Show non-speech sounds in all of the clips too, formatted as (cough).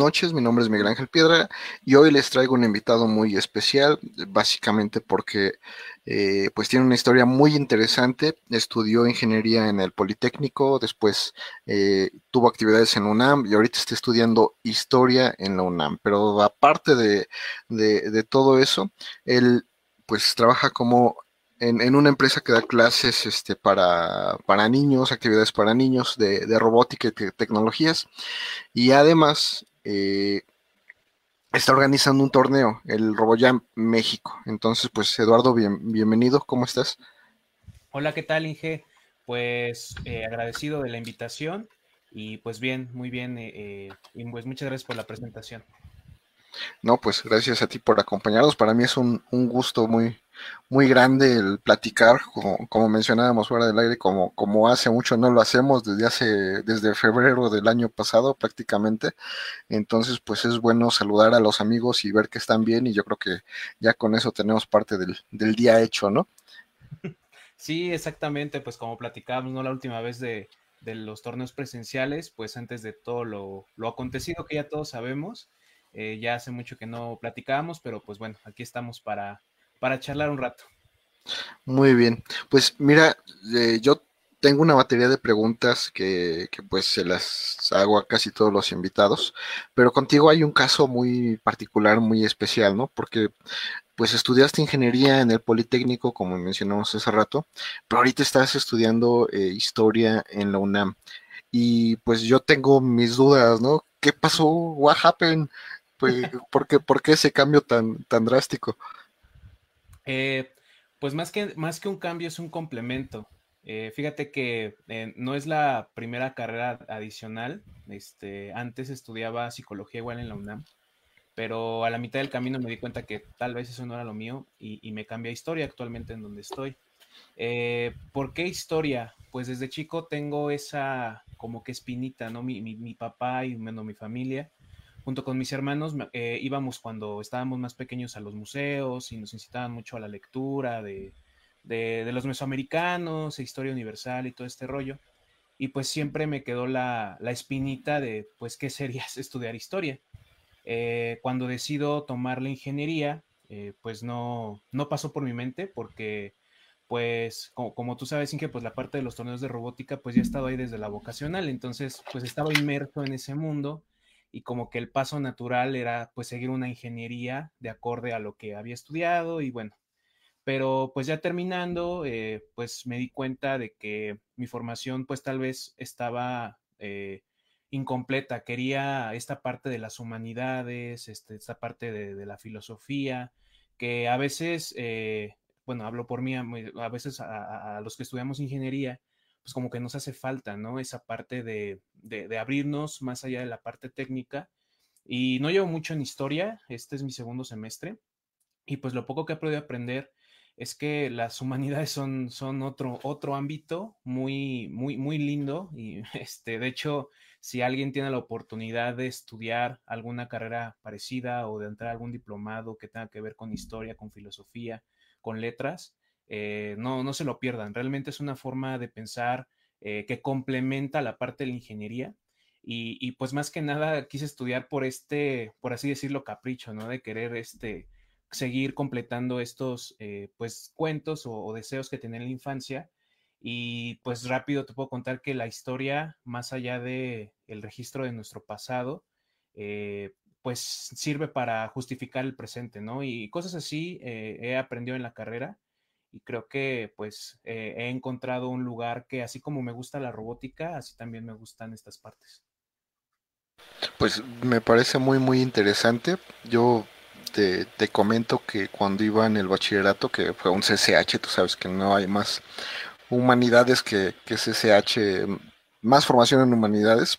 Noches. Mi nombre es Miguel Ángel Piedra y hoy les traigo un invitado muy especial, básicamente porque eh, pues tiene una historia muy interesante. Estudió ingeniería en el Politécnico, después eh, tuvo actividades en UNAM y ahorita está estudiando historia en la UNAM. Pero aparte de, de todo eso, él pues trabaja como en, una empresa que da clases este, para, para niños, actividades para niños de, robótica y tecnologías. Y además eh, está organizando un torneo, el RoboJam México. Entonces, pues Eduardo, bienvenido, ¿cómo estás? Hola, ¿qué tal, Inge? Pues eh, agradecido de la invitación y pues bien, muy bien, eh, y pues muchas gracias por la presentación. No, pues gracias a ti por acompañarnos. Para mí es un, gusto muy, muy grande el platicar, como, mencionábamos fuera del aire, como, como hace mucho no lo hacemos desde hace, desde febrero del año pasado prácticamente. Entonces, pues es bueno saludar a los amigos y ver que están bien, y yo creo que ya con eso tenemos parte del, día hecho, ¿no? Sí, exactamente, pues como platicábamos, ¿no? La última vez de, los torneos presenciales, pues antes de todo lo, lo acontecido que ya todos sabemos eh, ya hace mucho que no platicábamos, pero pues bueno, aquí estamos para, para charlar un rato. Muy bien, pues mira, eh, yo tengo una batería de preguntas que, que, pues se las hago a casi todos los invitados, pero contigo hay un caso muy particular, muy especial, ¿no? Porque pues estudiaste ingeniería en el Politécnico, como mencionamos hace rato, pero ahorita estás estudiando eh, historia en la UNAM. Y pues yo tengo mis dudas, ¿no? ¿Qué pasó? What happened? Pues, (laughs) ¿por, qué, ¿por, qué, ese cambio tan, tan drástico? Eh, pues más que, más que un cambio es un complemento. Eh, fíjate que eh, no es la primera carrera adicional. Este, antes estudiaba psicología igual en la UNAM, pero a la mitad del camino me di cuenta que tal vez eso no era lo mío y, me cambié a historia actualmente en donde estoy. ¿Por qué historia? Pues desde chico tengo esa como que espinita, ¿no? Mi, mi, mi papá y bueno, mi familia junto con mis hermanos eh, íbamos cuando estábamos más pequeños a los museos y nos incitaban mucho a la lectura de, los mesoamericanos, e historia universal y todo este rollo. Y pues siempre me quedó la, espinita de, pues, ¿qué sería (laughs) estudiar historia? Eh, cuando decido tomar la ingeniería, eh, pues no, no pasó por mi mente porque pues como, tú sabes, Inge, pues la parte de los torneos de robótica, pues ya he estado ahí desde la vocacional, entonces pues estaba inmerso en ese mundo y como que el paso natural era pues seguir una ingeniería de acorde a lo que había estudiado y bueno, pero pues ya terminando, eh, pues me di cuenta de que mi formación pues tal vez estaba eh, incompleta, quería esta parte de las humanidades, este, esta parte de, la filosofía, que a veces, eh, bueno, hablo por mí, a veces a los que estudiamos ingeniería, pues como que nos hace falta, ¿no? Esa parte de, abrirnos más allá de la parte técnica. Y no llevo mucho en historia, este es mi segundo semestre, y pues lo poco que he podido aprender es que las humanidades son, son otro, otro ámbito muy, muy, muy lindo. Y (laughs) este, de hecho, si alguien tiene la oportunidad de estudiar alguna carrera parecida o de entrar a algún diplomado que tenga que ver con historia, con filosofía, con letras, eh, no, no se lo pierdan. Realmente es una forma de pensar eh, que complementa la parte de la ingeniería. Y, pues más que nada quise estudiar por este, por así decirlo, capricho, ¿no? De querer este, seguir completando estos, eh, pues, cuentos o, deseos que tenía en la infancia. Y pues rápido te puedo contar que la historia, más allá de el registro de nuestro pasado, pues sirve para justificar el presente, ¿no? Y cosas así he aprendido en la carrera y creo que pues eh, he encontrado un lugar que así como me gusta la robótica, así también me gustan estas partes. Pues me parece muy muy interesante. Yo te, comento que cuando iba en el bachillerato, que fue un CCH, tú sabes que no hay más humanidades que, que CCH, más formación en humanidades,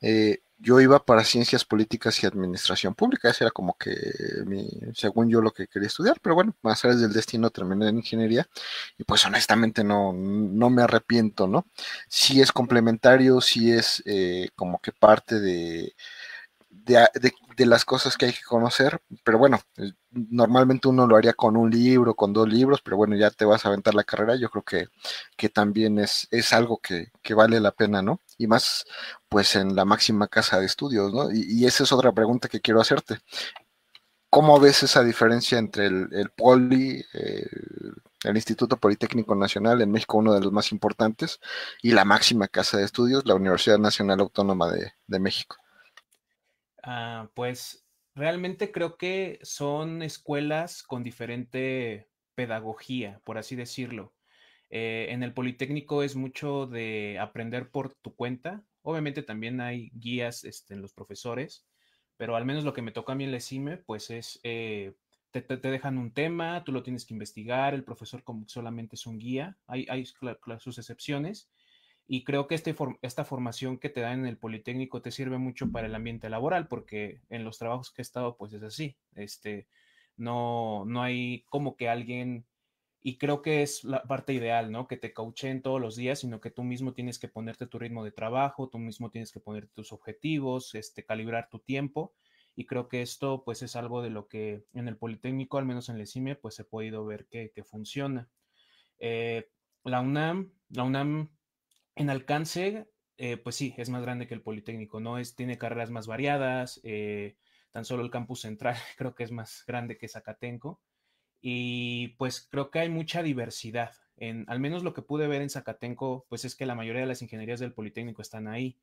eh, yo iba para ciencias políticas y administración pública, ese era como que mi, según yo lo que quería estudiar, pero bueno, más allá del destino terminé en ingeniería y pues honestamente no, no me arrepiento, ¿no? Sí es complementario, sí es eh, como que parte de, de, las cosas que hay que conocer, pero bueno, eh, normalmente uno lo haría con un libro, con dos libros, pero bueno, ya te vas a aventar la carrera, yo creo que, que también es, es algo que, que, vale la pena, ¿no? Y más, pues en la máxima casa de estudios, ¿no? Y, esa es otra pregunta que quiero hacerte. ¿Cómo ves esa diferencia entre el, el poli, el Instituto Politécnico Nacional en México, uno de los más importantes, y la máxima casa de estudios, la Universidad Nacional Autónoma de, de México? Ah, pues realmente creo que son escuelas con diferente pedagogía, por así decirlo. Eh, en el Politécnico es mucho de aprender por tu cuenta. Obviamente también hay guías este, en los profesores, pero al menos lo que me toca a mí en la CIME, pues es, eh, te, dejan un tema, tú lo tienes que investigar, el profesor como solamente es un guía, hay, hay sus excepciones, y creo que este esta formación que te dan en el Politécnico te sirve mucho para el ambiente laboral, porque en los trabajos que he estado, pues es así. Este, no, no hay como que alguien, y creo que es la parte ideal, ¿no? Que te coachen todos los días, sino que tú mismo tienes que ponerte tu ritmo de trabajo, tú mismo tienes que ponerte tus objetivos, este, calibrar tu tiempo. Y creo que esto, pues, es algo de lo que en el Politécnico, al menos en el CIME, pues ha podido ver que, funciona. Eh, la UNAM, la UNAM en alcance, eh, pues sí, es más grande que el Politécnico, ¿no? Es, tiene carreras más variadas, eh, tan solo el campus central (laughs) creo que es más grande que Zacatenco. Y pues creo que hay mucha diversidad. Al menos lo que pude ver en Zacatenco, pues es que la mayoría de las ingenierías del Politécnico están ahí.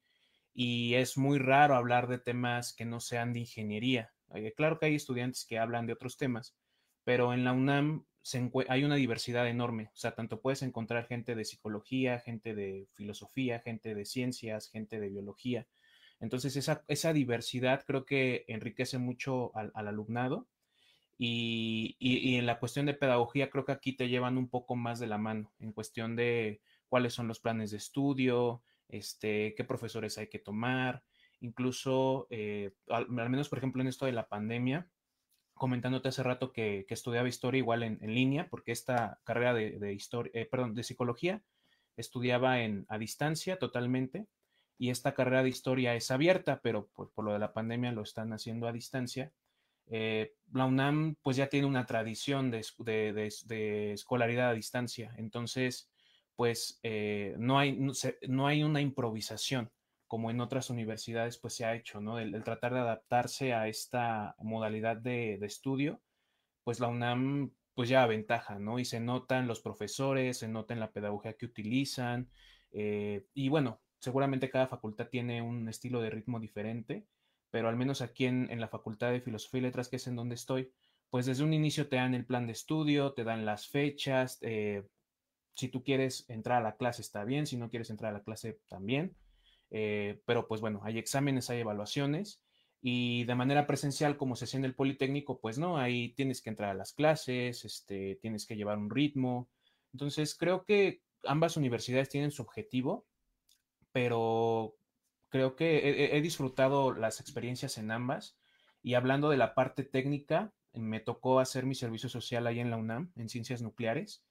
Y es muy raro hablar de temas que no sean de ingeniería. Eh, claro que hay estudiantes que hablan de otros temas, pero en la UNAM hay una diversidad enorme. O sea, tanto puedes encontrar gente de psicología, gente de filosofía, gente de ciencias, gente de biología. Entonces, esa, esa diversidad creo que enriquece mucho al, alumnado. Y, y, en la cuestión de pedagogía, creo que aquí te llevan un poco más de la mano en cuestión de cuáles son los planes de estudio, este, qué profesores hay que tomar, incluso, eh, al, menos por ejemplo en esto de la pandemia, comentándote hace rato que, estudiaba historia igual en, línea, porque esta carrera de, historia, eh, perdón, de psicología estudiaba en, a distancia totalmente, y esta carrera de historia es abierta, pero por, lo de la pandemia lo están haciendo a distancia. Eh, la UNAM pues ya tiene una tradición de, de escolaridad a distancia, entonces pues eh, no, hay, no hay una improvisación como en otras universidades pues se ha hecho, ¿no? El, tratar de adaptarse a esta modalidad de, estudio, pues la UNAM pues ya ventaja, ¿no? Y se notan los profesores, se nota en la pedagogía que utilizan, eh, y bueno, seguramente cada facultad tiene un estilo de ritmo diferente, pero al menos aquí en, la Facultad de Filosofía y Letras, que es en donde estoy, pues desde un inicio te dan el plan de estudio, te dan las fechas, eh, si tú quieres entrar a la clase está bien, si no quieres entrar a la clase también. Eh, pero pues bueno, hay exámenes, hay evaluaciones y de manera presencial como se hacía en el Politécnico, pues no, ahí tienes que entrar a las clases, este, tienes que llevar un ritmo. Entonces creo que ambas universidades tienen su objetivo, pero creo que he, disfrutado las experiencias en ambas y hablando de la parte técnica, me tocó hacer mi servicio social ahí en la UNAM, en ciencias nucleares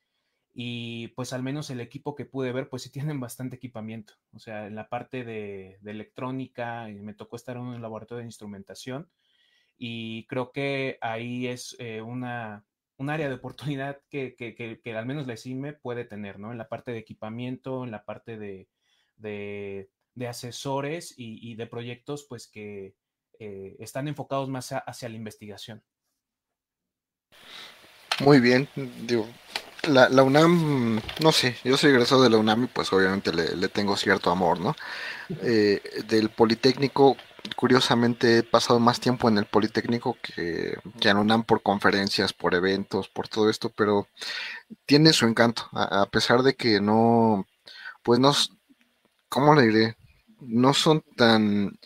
y pues al menos el equipo que pude ver, pues sí tienen bastante equipamiento. O sea, en la parte de, electrónica, me tocó estar en un laboratorio de instrumentación y creo que ahí es eh, una, un área de oportunidad que, que, que, al menos la CIME puede tener, ¿no? En la parte de equipamiento, en la parte de, de, asesores y, de proyectos, pues que eh, están enfocados más hacia la investigación. Muy bien, digo, la, la, UNAM, no sé, yo soy egresado de la UNAM y pues obviamente le, tengo cierto amor, ¿no? Eh, del Politécnico, curiosamente he pasado más tiempo en el Politécnico que, que, en UNAM por conferencias, por eventos, por todo esto, pero tiene su encanto, a, pesar de que no, pues no, ¿cómo le diré? No son tan,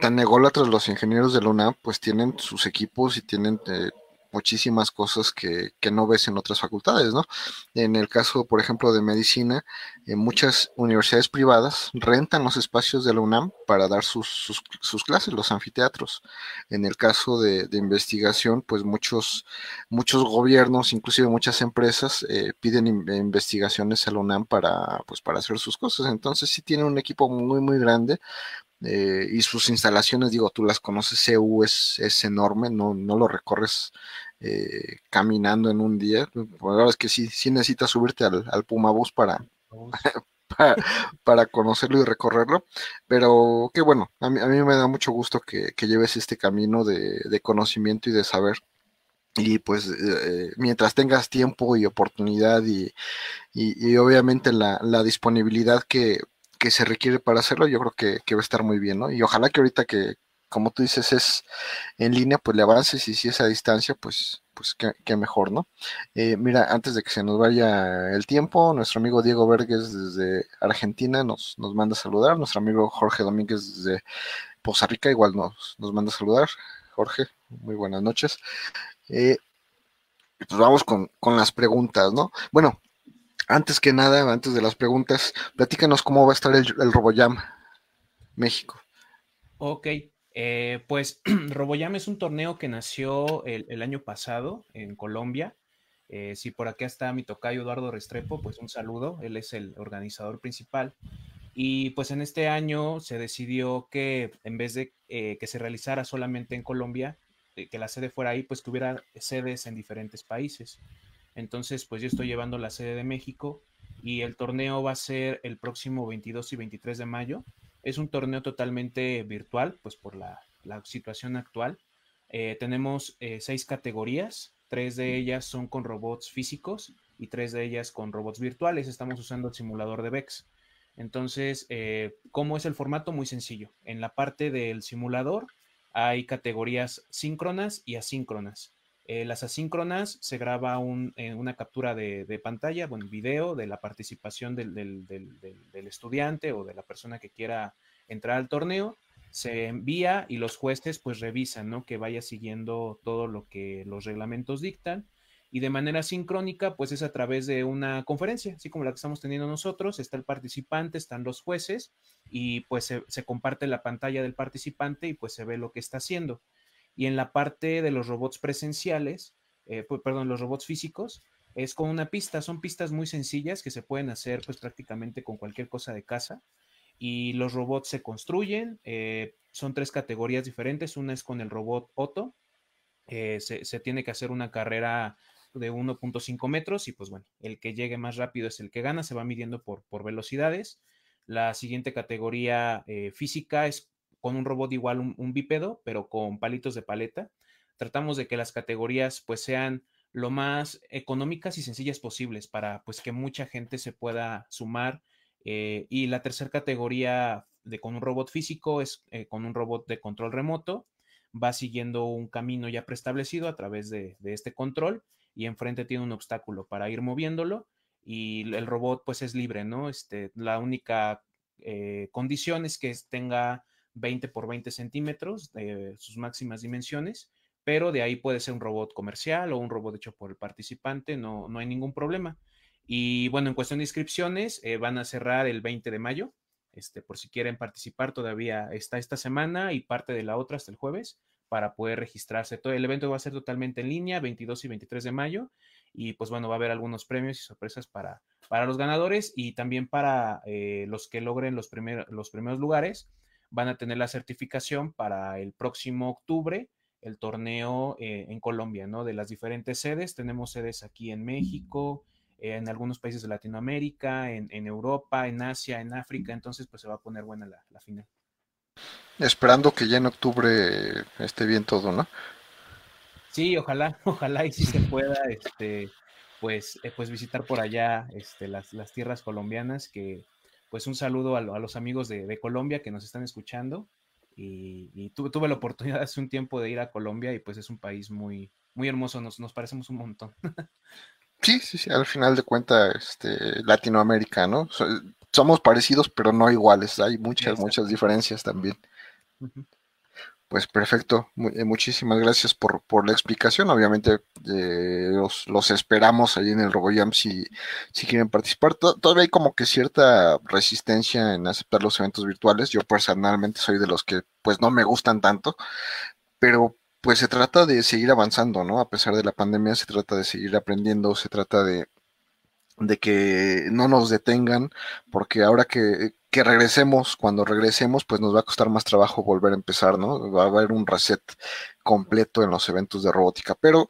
tan ególatras los ingenieros de la UNAM, pues tienen sus equipos y tienen... Eh, muchísimas cosas que, que, no ves en otras facultades, ¿no? En el caso, por ejemplo, de medicina, en muchas universidades privadas rentan los espacios de la UNAM para dar sus, sus, clases, los anfiteatros. En el caso de, investigación, pues muchos, muchos gobiernos, inclusive muchas empresas, eh, piden investigaciones a la UNAM para, pues, para hacer sus cosas. Entonces sí tienen un equipo muy, muy grande eh, y sus instalaciones, digo, tú las conoces, CU es, es enorme, no, no lo recorres eh, caminando en un día. La verdad es que sí, sí necesitas subirte al, al Puma Bus (laughs) para, para, conocerlo y recorrerlo. Pero qué bueno, a mí, a mí me da mucho gusto que, lleves este camino de, conocimiento y de saber. Y pues eh, mientras tengas tiempo y oportunidad y, y, obviamente la, la disponibilidad que, que, se requiere para hacerlo, yo creo que, que, va a estar muy bien, ¿no? Y ojalá que ahorita que, como tú dices, es en línea, pues le avances y si es a distancia, pues pues qué, mejor, ¿no? Eh, mira, antes de que se nos vaya el tiempo, nuestro amigo Diego Verges desde Argentina nos, nos manda a saludar, nuestro amigo Jorge Domínguez desde Poza Rica igual nos, nos manda a saludar. Jorge, muy buenas noches. Eh, pues vamos con, las preguntas, ¿no? Bueno, antes que nada, antes de las preguntas, platícanos cómo va a estar el, el RoboJam México. Ok, eh, pues (clears throat) Roboyam es un torneo que nació el, año pasado en Colombia. Eh, si por acá está mi tocayo Eduardo Restrepo, pues un saludo. Él es el organizador principal. Y pues en este año se decidió que en vez de eh, que se realizara solamente en Colombia, que la sede fuera ahí, pues que hubiera sedes en diferentes países. Entonces, pues yo estoy llevando la sede de México y el torneo va a ser el próximo 22 y 23 de mayo es un torneo totalmente virtual, pues por la, situación actual. Eh, tenemos eh, seis categorías, tres de ellas son con robots físicos y tres de ellas con robots virtuales. Estamos usando el simulador de VEX. Entonces, eh, ¿cómo es el formato? Muy sencillo. En la parte del simulador hay categorías síncronas y asíncronas. Las asíncronas se graba eh, una captura de, pantalla, bueno, video de la participación del, estudiante o de la persona que quiera entrar al torneo, se envía y los jueces pues revisan, ¿no? Que vaya siguiendo todo lo que los reglamentos dictan y de manera sincrónica pues es a través de una conferencia, así como la que estamos teniendo nosotros, está el participante, están los jueces y pues se comparte la pantalla del participante y pues se ve lo que está haciendo. Y en la parte de los robots presenciales, eh, perdón, los robots físicos, es con una pista. Son pistas muy sencillas que se pueden hacer pues prácticamente con cualquier cosa de casa. Y los robots se construyen. Eh, son tres categorías diferentes. Una es con el robot Otto. Eh, se, tiene que hacer una carrera de 1.5 metros y pues bueno, el que llegue más rápido es el que gana. Se va midiendo por, por velocidades. La siguiente categoría física es con un robot igual un, bípedo, pero con palitos de paleta. Tratamos de que las categorías pues sean lo más económicas y sencillas posibles para pues que mucha gente se pueda sumar. Eh, y la tercera categoría de con un robot físico es eh, con un robot de control remoto. Va siguiendo un camino ya preestablecido a través de, este control y enfrente tiene un obstáculo para ir moviéndolo y el robot pues es libre, ¿no? Este, la única eh, condición es que tenga 20 por 20 centímetros de sus máximas dimensiones, pero de ahí puede ser un robot comercial o un robot hecho por el participante, no, no hay ningún problema. Y bueno, en cuestión de inscripciones, eh, van a cerrar el 20 de mayo. Este, por si quieren participar, todavía está esta semana y parte de la otra hasta el jueves para poder registrarse. Todo el evento va a ser totalmente en línea, 22 y 23 de mayo. Y pues bueno, va a haber algunos premios y sorpresas para, para los ganadores y también para eh, los que logren los, los primeros lugares van a tener la certificación para el próximo octubre, el torneo eh, en Colombia, ¿no? De las diferentes sedes. Tenemos sedes aquí en México, en algunos países de Latinoamérica, en, Europa, en Asia, en África. Entonces, pues se va a poner buena la, final. Esperando que ya en octubre esté bien todo, ¿no? Sí, ojalá, (laughs) ojalá y si se pueda, este, pues, eh, pues visitar por allá este, las, las tierras colombianas que, pues un saludo a, los amigos de, Colombia que nos están escuchando. Y, tuve, la oportunidad (laughs) hace un tiempo de ir a Colombia y pues es un país muy, muy hermoso, nos, nos parecemos un montón. Sí, sí, sí, al final de cuentas, este, Latinoamérica, ¿no? somos parecidos, pero no iguales, hay muchas, muchas diferencias también. Pues perfecto, eh, muchísimas gracias por, la explicación. Obviamente eh, los, esperamos ahí en el RoboJam si, si quieren participar. Todavía hay como que cierta resistencia en aceptar los eventos virtuales. Yo personalmente soy de los que pues no me gustan tanto, pero pues se trata de seguir avanzando, ¿no? A pesar de la pandemia, se trata de seguir aprendiendo, se trata de, de que no nos detengan, porque ahora que que regresemos, cuando regresemos, pues nos va a costar más trabajo volver a empezar, ¿no? Va a haber un reset completo en los eventos de robótica, pero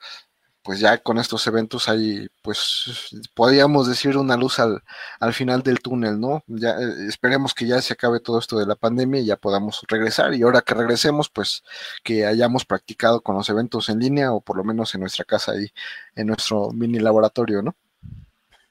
pues ya con estos eventos hay, pues podríamos decir una luz al, al final del túnel, ¿no? Ya eh, esperemos que ya se acabe todo esto de la pandemia y ya podamos regresar y ahora que regresemos, pues que hayamos practicado con los eventos en línea o por lo menos en nuestra casa y en nuestro mini laboratorio, ¿no?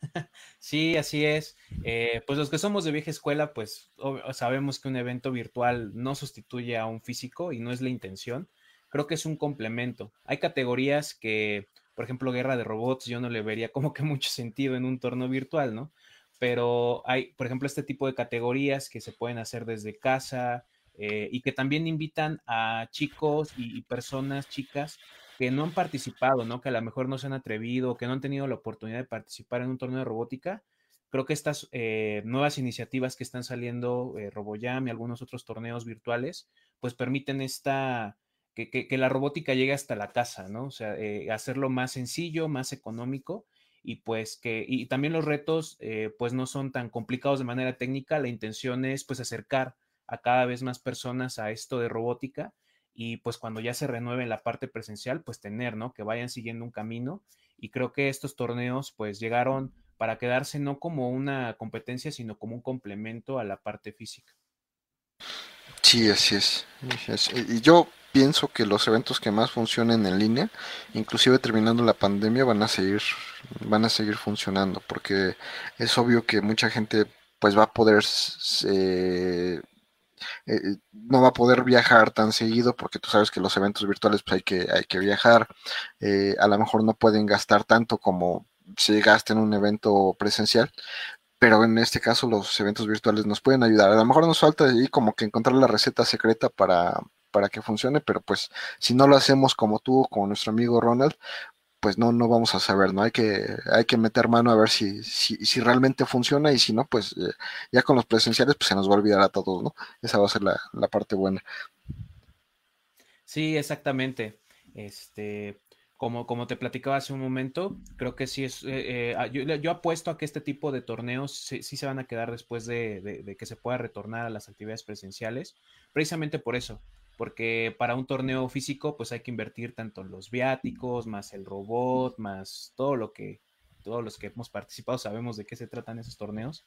(laughs) Sí, así es. Eh, pues los que somos de vieja escuela, pues sabemos que un evento virtual no sustituye a un físico y no es la intención. Creo que es un complemento. Hay categorías que por ejemplo, Guerra de Robots, yo no le vería como que mucho (laughs) sentido en un torneo virtual, ¿no? Pero hay, por ejemplo, este tipo de categorías que se pueden hacer desde casa eh, y que también invitan a chicos y, personas, chicas, que no han participado, ¿no? Que a lo mejor no se han atrevido, que no han tenido la oportunidad de participar en un torneo de robótica. Creo que estas eh, nuevas iniciativas que están saliendo, eh, RoboJam y algunos otros torneos virtuales, pues permiten esta, que, la robótica llegue hasta la casa, ¿no? O sea, eh, hacerlo más sencillo, más económico y pues que, y también los retos eh, pues no son tan complicados de manera técnica, la intención es pues acercar a cada vez más personas a esto de robótica y pues cuando ya se renueve la parte presencial, pues tener, ¿no? Que vayan siguiendo un camino y creo que estos torneos pues llegaron para quedarse no como una competencia, sino como un complemento a la parte física. Sí, así es. Y yo pienso que los eventos que más funcionen en línea, inclusive terminando la pandemia, van a seguir, van a seguir funcionando, porque es obvio que mucha gente pues va a poder eh, eh, no va a poder viajar tan seguido porque tú sabes que los eventos virtuales pues hay que, hay que viajar, eh, a lo mejor no pueden gastar tanto como si gasta en un evento presencial, pero en este caso los eventos virtuales nos pueden ayudar. A lo mejor nos falta ahí como que encontrar la receta secreta para, para que funcione, pero pues si no lo hacemos como tú, como nuestro amigo Ronald, pues no, no vamos a saber, ¿no? Hay que, hay que meter mano a ver si, si, realmente funciona y si no, pues eh, ya con los presenciales pues se nos va a olvidar a todos, ¿no? Esa va a ser la, la parte buena. Sí, exactamente. Este, como, como te platicaba hace un momento, creo que sí es, eh, eh, ah, yo, apuesto a que este tipo de torneos sí, se van a quedar después de, que se pueda retornar a las actividades presenciales, precisamente por eso, porque para un torneo físico pues hay que invertir tanto los viáticos, más el robot, más todo lo que, todos los que hemos participado sabemos de qué se tratan esos torneos.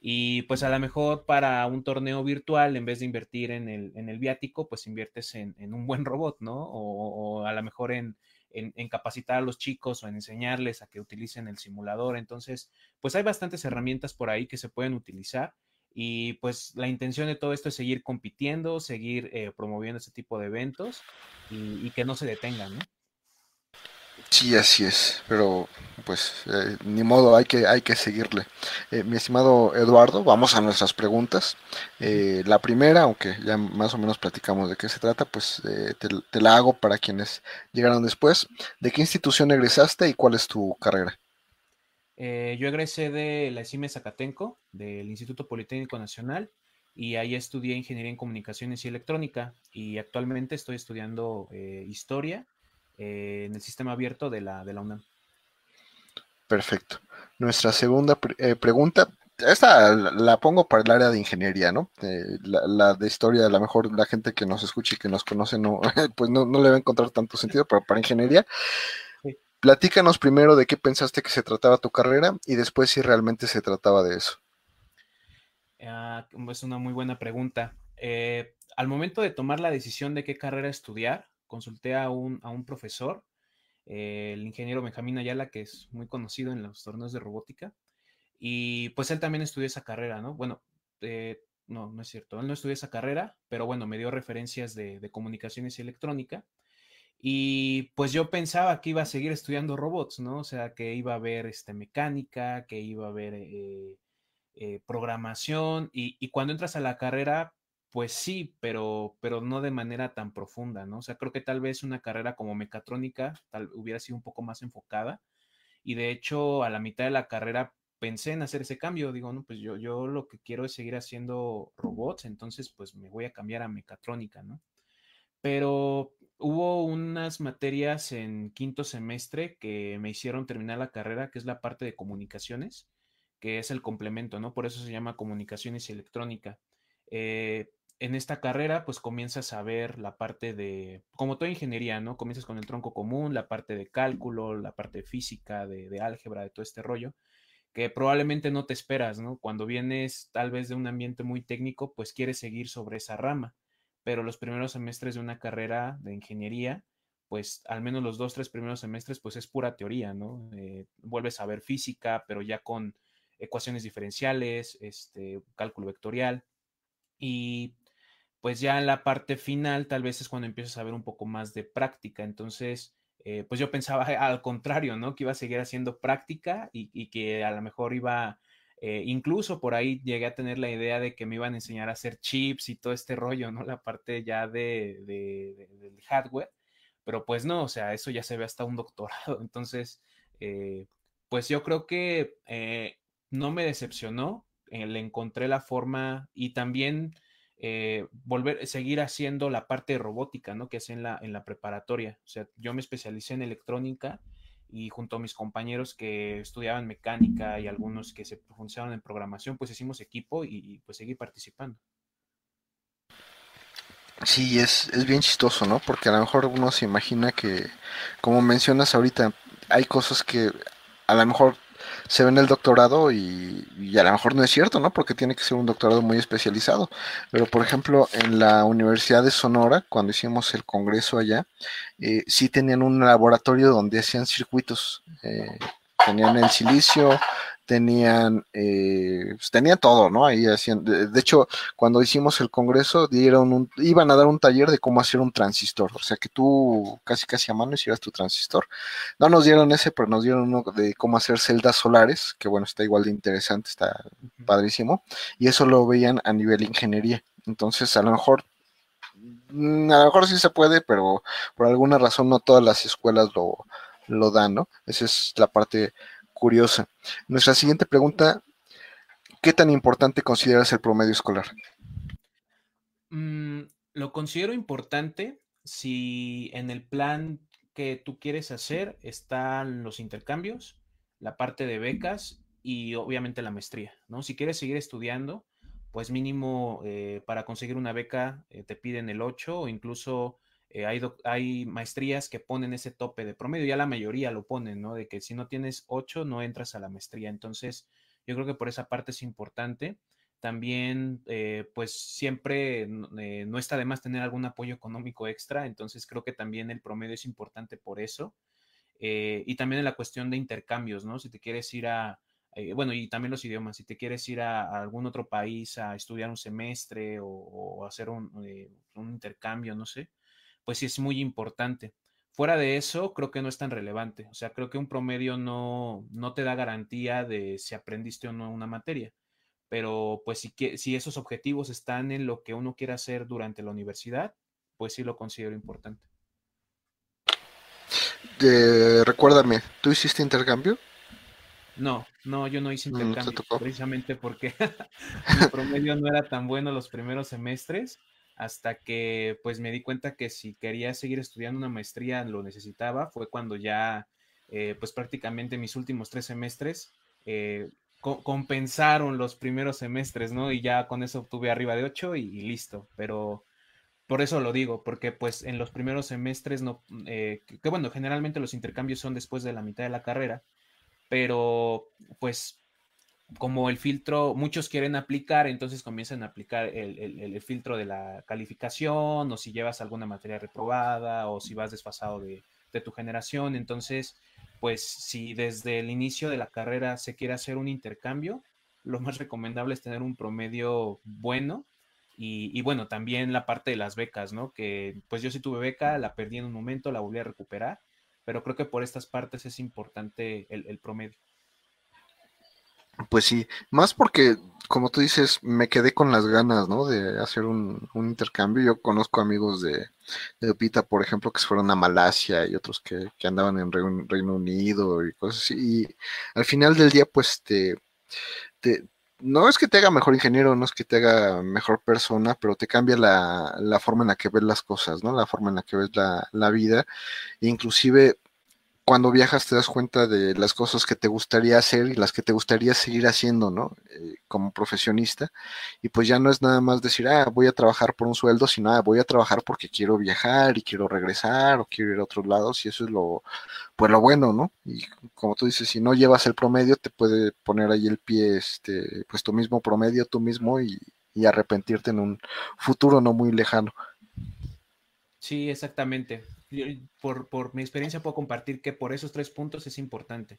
Y pues a lo mejor para un torneo virtual, en vez de invertir en el, en el viático, pues inviertes en, un buen robot, ¿no? o a lo mejor en, en, capacitar a los chicos o en enseñarles a que utilicen el simulador. Entonces, pues hay bastantes herramientas por ahí que se pueden utilizar y pues la intención de todo esto es seguir compitiendo, seguir eh, promoviendo este tipo de eventos y, y que no se detengan, ¿no? Sí, así es, pero pues eh, ni modo, hay que, hay que seguirle. Eh, mi estimado Eduardo, vamos a nuestras preguntas. Eh, la primera, aunque ya más o menos platicamos de qué se trata, pues te, la hago para quienes llegaron después. ¿De qué institución egresaste y cuál es tu carrera? Yo egresé de la CIME Zacatenco, del Instituto Politécnico Nacional, y ahí estudié Ingeniería en Comunicaciones y Electrónica, y actualmente estoy estudiando Historia eh, en el sistema abierto de la, de la UNAM. Perfecto. Nuestra segunda eh, pregunta, esta la pongo para el área de ingeniería, ¿no? Eh, la, de historia, a lo mejor la gente que nos escucha y que nos conoce no, (laughs) pues no, le va a encontrar tanto sentido, pero para ingeniería, platícanos primero de qué pensaste que se trataba tu carrera y después si realmente se trataba de eso. Ah, es una muy buena pregunta. al momento de tomar la decisión de qué carrera estudiar, consulté a un, a un profesor, eh, el ingeniero Benjamín Ayala, que es muy conocido en los torneos de robótica, y pues él también estudió esa carrera, ¿no? Bueno, eh, no, no es cierto, él no estudió esa carrera, pero bueno, me dio referencias de, comunicaciones y electrónica. Y pues yo pensaba que iba a seguir estudiando robots, ¿no? O sea, que iba a ver este, mecánica, que iba a ver eh, programación. Y, y, cuando entras a la carrera, pues sí, pero, pero no de manera tan profunda, ¿no? O sea, creo que tal vez una carrera como mecatrónica tal, hubiera sido un poco más enfocada. Y de hecho, a la mitad de la carrera pensé en hacer ese cambio. Digo, no, pues yo, yo lo que quiero es seguir haciendo robots, entonces pues me voy a cambiar a mecatrónica, ¿no? Pero hubo unas materias en quinto semestre que me hicieron terminar la carrera, que es la parte de comunicaciones que es el complemento, ¿no? Por eso se llama comunicaciones y electrónica. Eh, en esta carrera, pues comienzas a ver la parte de, como toda ingeniería, ¿no? Comienzas con el tronco común, la parte de cálculo, la parte de física, de, álgebra, de todo este rollo, que probablemente no te esperas, ¿no? Cuando vienes tal vez de un ambiente muy técnico, pues quieres seguir sobre esa rama, pero los primeros semestres de una carrera de ingeniería, pues al menos los dos, tres primeros semestres, pues es pura teoría, ¿no? Eh, vuelves a ver física, pero ya con ecuaciones diferenciales, este, cálculo vectorial, y pues ya en la parte final tal vez es cuando empiezas a ver un poco más de práctica. Entonces, eh, pues yo pensaba (laughs) al contrario, ¿no? Que iba a seguir haciendo práctica y, que a lo mejor iba, eh, incluso por ahí llegué a tener la idea de que me iban a enseñar a hacer chips y todo este rollo, ¿no? La parte ya de, del hardware, pero pues no, o sea, eso ya se ve hasta un doctorado. (laughs) Entonces, eh, pues yo creo que no me decepcionó, le encontré la forma y también eh, volver, seguir haciendo la parte de robótica, ¿no? Que hacía en la, en la preparatoria. O sea, yo me especialicé en electrónica y junto a mis compañeros que estudiaban mecánica y algunos que se funcionaban en programación, pues hicimos equipo y, pues seguí participando. Sí, es, es bien chistoso, ¿no? Porque a lo mejor uno se imagina que, como mencionas ahorita, hay cosas que a lo mejor se ve en el doctorado y, a lo mejor no es cierto, ¿no? Porque tiene que ser un doctorado muy especializado. Pero, por ejemplo, en la Universidad de Sonora, cuando hicimos el congreso allá, eh, sí tenían un laboratorio donde hacían circuitos. Eh, tenían el silicio, tenían, eh, pues, tenían todo, ¿no? Ahí hacían, de, hecho, cuando hicimos el congreso, dieron un, iban a dar un taller de cómo hacer un transistor, o sea que tú casi casi a mano hicieras tu transistor. No nos dieron ese, pero nos dieron uno de cómo hacer celdas solares, que bueno, está igual de interesante, está padrísimo, y eso lo veían a nivel ingeniería. Entonces, a lo mejor mm, a lo mejor sí se puede, pero por alguna razón no todas las escuelas lo, lo dan, ¿no? Esa es la parte curiosa. Nuestra siguiente pregunta, ¿qué tan importante consideras el promedio escolar? Mm, lo considero importante si en el plan que tú quieres hacer están los intercambios, la parte de becas y obviamente la maestría, ¿no? Si quieres seguir estudiando, pues mínimo eh, para conseguir una beca eh, te piden el 8 o incluso eh, hay, maestrías que ponen ese tope de promedio, ya la mayoría lo ponen, ¿no? De que si no tienes 8 no entras a la maestría. Entonces, yo creo que por esa parte es importante. También, eh, pues siempre eh, no está de más tener algún apoyo económico extra, entonces creo que también el promedio es importante por eso. y también en la cuestión de intercambios, ¿no? Si te quieres ir a, bueno, y también los idiomas, si te quieres ir a, algún otro país a estudiar un semestre o, hacer un, un, intercambio, no sé, pues sí es muy importante. Fuera de eso, creo que no es tan relevante. O sea, creo que un promedio no, no te da garantía de si aprendiste o no una materia. Pero pues si, si esos objetivos están en lo que uno quiere hacer durante la universidad, pues sí lo considero importante. recuérdame, ¿tú hiciste intercambio? No, no, yo no hice intercambio, precisamente porque (laughs) (laughs) mi promedio no era tan bueno los primeros semestres hasta que pues me di cuenta que si quería seguir estudiando una maestría lo necesitaba, fue cuando ya eh, pues prácticamente mis últimos tres semestres eh, compensaron los primeros semestres, ¿no? Y ya con eso obtuve arriba de ocho y, listo, pero por eso lo digo, porque pues en los primeros semestres no, eh, que bueno, generalmente los intercambios son después de la mitad de la carrera, pero pues como el filtro, muchos quieren aplicar, entonces comienzan a aplicar el, filtro de la calificación, o si llevas alguna materia reprobada, o si vas desfasado de, tu generación. Entonces, pues si desde el inicio de la carrera se quiere hacer un intercambio, lo más recomendable es tener un promedio bueno. Y, bueno, también la parte de las becas, ¿no? Que pues yo sí tuve beca, la perdí en un momento, la volví a recuperar, pero creo que por estas partes es importante el promedio. Pues sí, más porque, como tú dices, me quedé con las ganas, ¿no? De hacer un, intercambio. Yo conozco amigos de, de por ejemplo, que se fueron a Malasia y otros que, andaban en Reino, Unido y cosas así. Y al final del día, pues te, no es que te haga mejor ingeniero, no es que te haga mejor persona, pero te cambia la, la forma en la que ves las cosas, ¿no? La forma en la que ves la, la vida. inclusive cuando viajas te das cuenta de las cosas que te gustaría hacer y las que te gustaría seguir haciendo, ¿no? Eh, como profesionista. Y pues ya no es nada más decir, ah, voy a trabajar por un sueldo, sino, ah, voy a trabajar porque quiero viajar y quiero regresar o quiero ir a otros lados y eso es lo, pues lo bueno, ¿no? Y como tú dices, si no llevas el promedio, te puede poner ahí el pie, este, pues tu mismo promedio, tú mismo y, y arrepentirte en un futuro no muy lejano. Sí, exactamente por, mi experiencia puedo compartir que por esos tres puntos es importante.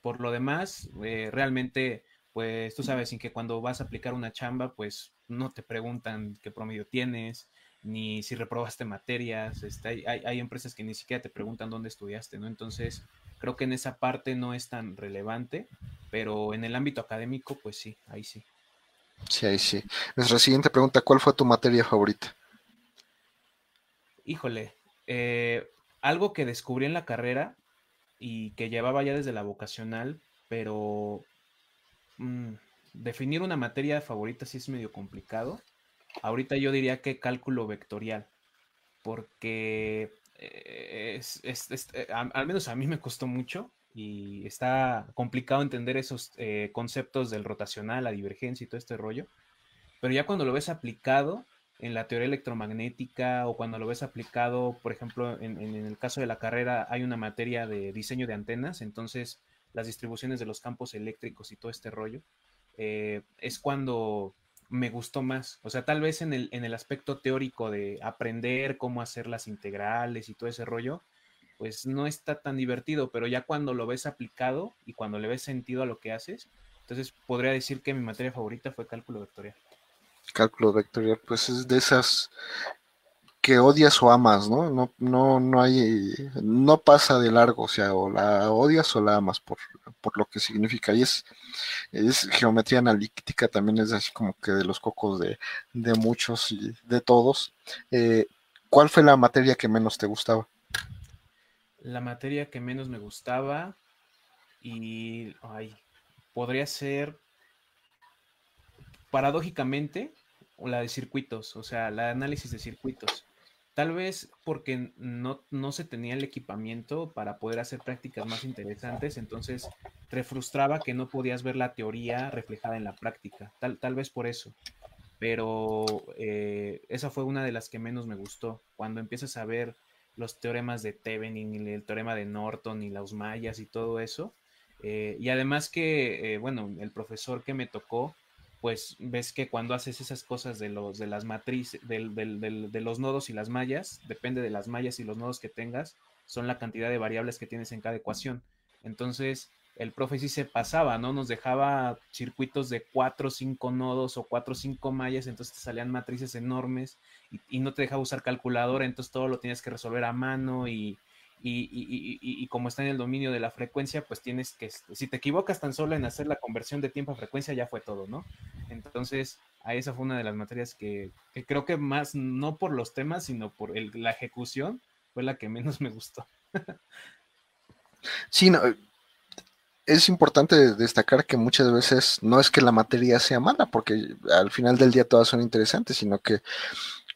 Por lo demás, eh, realmente, pues tú sabes, sin que cuando vas a aplicar una chamba, pues no te preguntan qué promedio tienes, ni si reprobaste materias. Este, hay, hay, empresas que ni siquiera te preguntan dónde estudiaste, ¿no? Entonces, creo que en esa parte no es tan relevante, pero en el ámbito académico, pues sí, ahí sí. Sí, ahí sí. Nuestra siguiente pregunta, ¿cuál fue tu materia favorita? Híjole, eh, algo que descubrí en la carrera y que llevaba ya desde la vocacional, pero mm, definir una materia favorita sí es medio complicado. Ahorita yo diría que cálculo vectorial, porque eh, eh, al menos a mí me costó mucho y está complicado entender esos conceptos del rotacional, la divergencia y todo este rollo. Pero ya cuando lo ves aplicado, en la teoría electromagnética o cuando lo ves aplicado, por ejemplo, en, el caso de la carrera hay una materia de diseño de antenas, entonces las distribuciones de los campos eléctricos y todo este rollo, eh, es cuando me gustó más. O sea, tal vez en el, en el aspecto teórico de aprender cómo hacer las integrales y todo ese rollo, pues no está tan divertido, pero ya cuando lo ves aplicado y cuando le ves sentido a lo que haces, entonces podría decir que mi materia favorita fue cálculo vectorial cálculo vectorial, pues es de esas que odias o amas, ¿no? No, no, no hay, no pasa de largo, o sea, o la odias o la amas por, por lo que significa. Y es, es geometría analítica, también es así como que de los cocos de, de muchos y de todos. Eh, ¿Cuál fue la materia que menos te gustaba? La materia que menos me gustaba y, ay, podría ser, paradójicamente, la de circuitos, o sea, la análisis de circuitos. Tal vez porque no, no, se tenía el equipamiento para poder hacer prácticas más interesantes, entonces te frustraba que no podías ver la teoría reflejada en la práctica, tal, tal vez por eso. Pero eh, esa fue una de las que menos me gustó. Cuando empiezas a ver los teoremas de Thevenin y el teorema de Norton y los mayas y todo eso. Eh, y además que, eh, bueno, el profesor que me tocó pues ves que cuando haces esas cosas de los de las matrices, de los nodos y las mallas, depende de las mallas y los nodos que tengas, son la cantidad de variables que tienes en cada ecuación. Entonces, el profe sí se pasaba, ¿no? Nos dejaba circuitos de cuatro o cinco nodos o cuatro o cinco mallas, entonces te salían matrices enormes y, y, no te dejaba usar calculadora, entonces todo lo tienes que resolver a mano y, y, como está en el dominio de la frecuencia, pues tienes que, si te equivocas tan solo en hacer la conversión de tiempo a frecuencia, ya fue todo, ¿no? Entonces, a esa fue una de las materias que, creo que más, no por los temas, sino por la ejecución, fue la que menos me gustó. sí, no, es importante destacar que muchas veces no es que la materia sea mala, porque al final del día todas son interesantes, sino que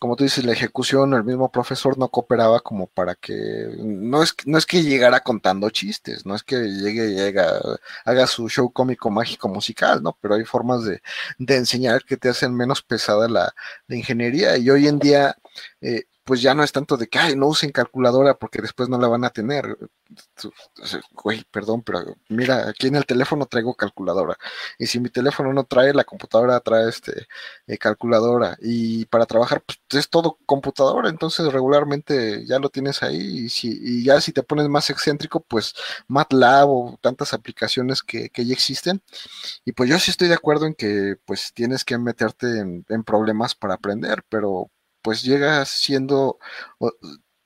como tú dices, la ejecución, el mismo profesor no cooperaba como para que, no es, no es que llegara contando chistes, no es que llegue y haga, su show cómico, mágico, musical, ¿no? Pero hay formas de, de enseñar que te hacen menos pesada la, la ingeniería y hoy en día eh, pues ya no es tanto de que, ay, no usen calculadora porque después no la van a tener. Güey, perdón, pero mira, aquí en el teléfono traigo calculadora. Y si mi teléfono no trae, la computadora trae este eh, calculadora. Y para trabajar, pues es todo computadora, entonces regularmente ya lo tienes ahí. Y, si, y ya si te pones más excéntrico, pues MATLAB o tantas aplicaciones que, que ya existen. Y pues yo sí estoy de acuerdo en que pues tienes que meterte en, en problemas para aprender, pero pues llega siendo,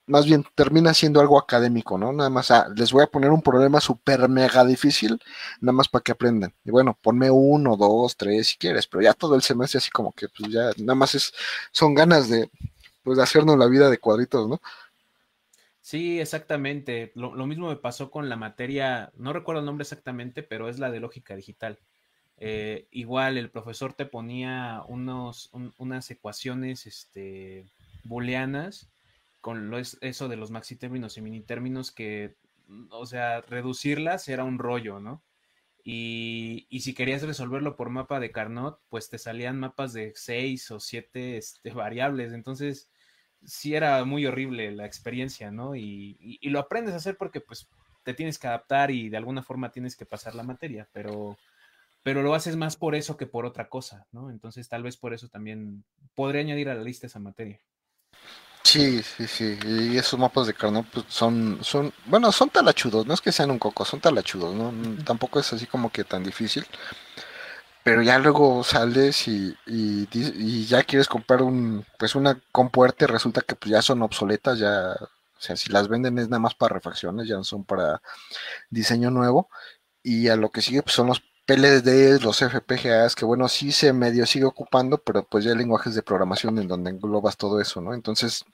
más bien termina siendo algo académico, ¿no? Nada más, ah, les voy a poner un problema súper mega difícil, nada más para que aprendan. Y bueno, ponme uno, dos, tres si quieres, pero ya todo el semestre así como que pues ya nada más es, son ganas de, pues hacernos la vida de cuadritos, ¿no? Sí, exactamente. Lo mismo me pasó con la materia, no recuerdo el nombre exactamente, pero es la de lógica digital. Eh, igual el profesor te ponía unos, unas ecuaciones este, booleanas con eso de los maxitérminos y minitérminos que o sea, reducirlas era un rollo, ¿no? Y, si querías resolverlo por mapa de Carnot, pues te salían mapas de seis o siete este, (laughs) variables. Entonces, sí era muy horrible la experiencia, ¿no? Y, y, lo aprendes a hacer porque pues te tienes que adaptar y de alguna forma tienes que pasar la materia, pero, pero lo haces más por eso que por otra cosa, ¿no? Entonces, tal vez por eso también podría añadir a la lista esa materia. Sí, sí, sí. Y esos mapas de Carnot pues, son, son, bueno, son talachudos, no es que sean un coco, son talachudos, ¿no? Tampoco es así como que tan difícil. Pero ya luego sales y, y, ya quieres comprar un, pues una compuerta y resulta que pues ya son obsoletas, ya, o sea, si las venden es nada más para refacciones, ya no son para diseño nuevo. Y a lo que sigue pues son los PLDs, los FPGAs, que bueno, sí se medio sigue ocupando, pero pues ya hay lenguajes de programación en donde englobas todo eso, ¿no? Entonces,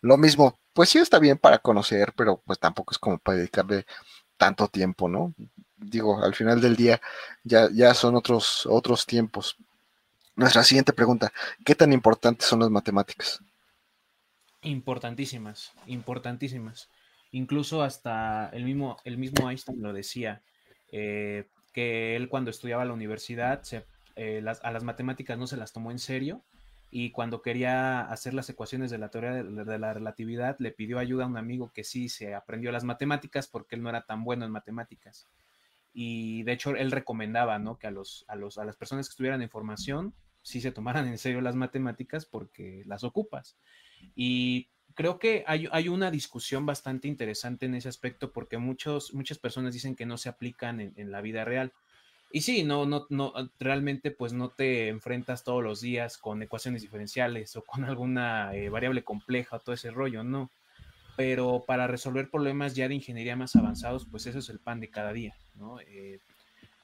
lo mismo, pues sí está bien para conocer, pero pues tampoco es como para dedicarle tanto tiempo, ¿no? Digo, al final del día ya, ya son otros, otros tiempos. Nuestra siguiente pregunta, ¿qué tan importantes son las matemáticas? Importantísimas, importantísimas. Incluso hasta el mismo, el mismo Einstein lo decía. Eh, que él cuando estudiaba la universidad eh, a las matemáticas no se las tomó en serio y cuando quería hacer las ecuaciones de la teoría de, la relatividad le pidió ayuda a un amigo que sí se aprendió las matemáticas porque él no era tan bueno en matemáticas. Y de hecho él recomendaba ¿no? que a, los, a, los, a las personas que estuvieran en formación sí se tomaran en serio las matemáticas porque las ocupas. Y creo que hay, una discusión bastante interesante en ese aspecto porque muchos, muchas personas dicen que no se aplican en, la vida real. Y sí, no, no, no, realmente pues no te enfrentas todos los días con ecuaciones diferenciales o con alguna eh, variable compleja, todo ese rollo, no. Pero para resolver problemas ya de ingeniería más avanzados, pues eso es el pan de cada día, ¿no? Eh,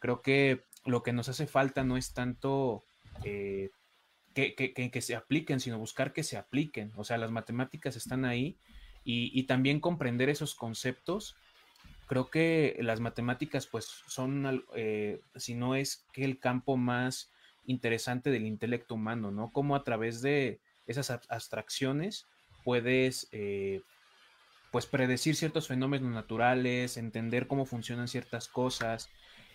creo que lo que nos hace falta no es tanto eh, que, se apliquen, sino buscar que se apliquen. O sea, las matemáticas están ahí y, también comprender esos conceptos. Creo que las matemáticas, pues, son, eh, si no es que el campo más interesante del intelecto humano, ¿no? Cómo a través de esas abstracciones puedes, eh, pues, predecir ciertos fenómenos naturales, entender cómo funcionan ciertas cosas,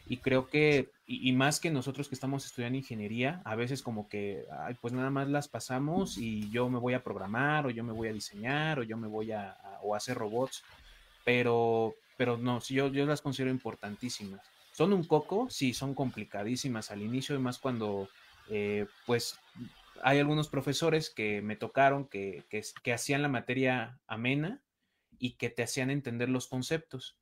y creo que, y, más que nosotros que estamos estudiando ingeniería, a veces como que, ay, pues nada más las pasamos y yo me voy a programar o yo me voy a diseñar o yo me voy a, o hacer robots, pero, pero no, yo, yo las considero importantísimas. Son un coco, sí, son complicadísimas al inicio, y más cuando, eh, pues, hay algunos profesores que me tocaron que, que, que hacían la materia amena y que te hacían entender los conceptos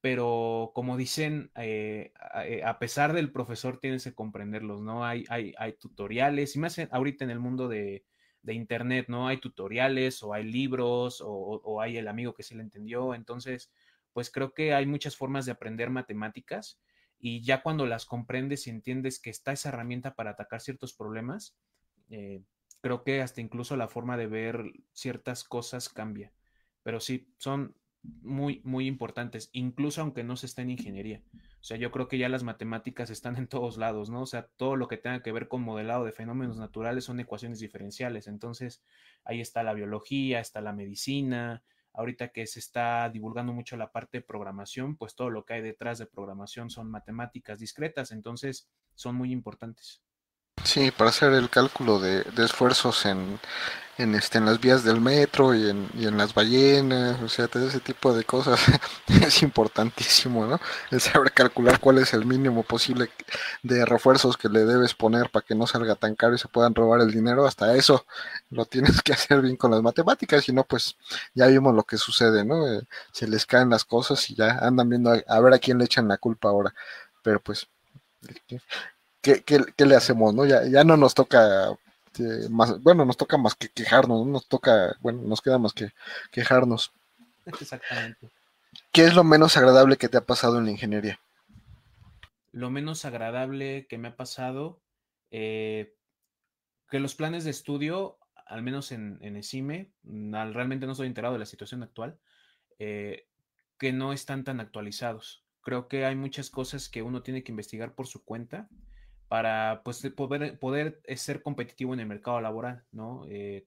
pero como dicen, eh, eh, a pesar del profesor tienes que comprenderlos, ¿no? Hay, hay, tutoriales, y más ahorita en el mundo de, Internet, ¿no? Hay tutoriales o hay libros o, hay el amigo que sí le entendió, entonces, pues creo que hay muchas formas de aprender matemáticas y ya cuando las comprendes y entiendes que está esa herramienta para atacar ciertos problemas, eh, creo que hasta incluso la forma de ver ciertas cosas cambia. Pero sí, son, muy, muy importantes, incluso aunque no se esté en ingeniería. O sea, yo creo que ya las matemáticas están en todos lados, ¿no? O sea, todo lo que tenga que ver con modelado de fenómenos naturales son ecuaciones diferenciales. Entonces, ahí está la biología, está la medicina. Ahorita que se está divulgando mucho la parte de programación, pues todo lo que hay detrás de programación son matemáticas discretas, entonces son muy importantes. Sí, para hacer el cálculo de, esfuerzos en, en, este, en las vías del metro y en, en las ballenas, o sea, todo ese tipo de cosas (laughs) es importantísimo, ¿no? El saber calcular cuál es el mínimo posible de refuerzos que le debes poner para que no salga tan caro y se puedan robar el dinero, hasta eso lo tienes que hacer bien con las matemáticas, si no, pues ya vimos lo que sucede, ¿no? Eh, se les caen las cosas y ya andan viendo a ver a quién le echan la culpa ahora, pero pues ¿qué, le hacemos? ¿no? Ya, ya no nos toca eh, más, bueno, nos toca más que quejarnos, ¿no? nos toca, bueno, nos queda más que quejarnos. Exactamente. ¿Qué es lo menos agradable que te ha pasado en la ingeniería? Lo menos agradable que me ha pasado, eh, que los planes de estudio, al menos en, en ECIME, realmente no estoy enterado de la situación actual, eh, que no están tan actualizados. Creo que hay muchas cosas que uno tiene que investigar por su cuenta para pues, poder, poder eh, ser competitivo en el mercado laboral, ¿no? Eh,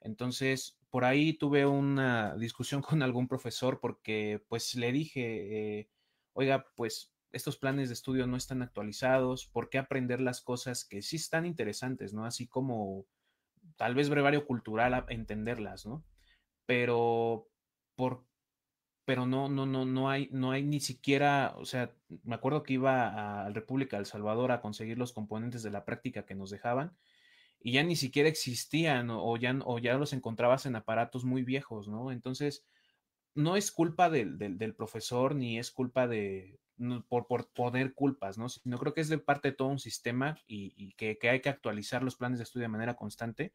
entonces, por ahí tuve una discusión (laughs) con algún profesor porque pues le dije, eh, oiga, pues estos planes de estudio no están actualizados, ¿por qué aprender las cosas que sí están interesantes, ¿no? Así como tal vez brevario cultural, entenderlas, ¿no? Pero por pero no, no, no, no hay, no hay ni siquiera, o sea, me acuerdo que iba a República de El Salvador a conseguir los componentes de la práctica que nos dejaban y ya ni siquiera existían o, ya, o ya los encontrabas en aparatos muy viejos, ¿no? Entonces, no es culpa del, del, profesor ni es culpa de, por, por, poner culpas, ¿no? Sino creo que es de parte de todo un sistema y, que, que, hay que actualizar los planes de estudio de manera constante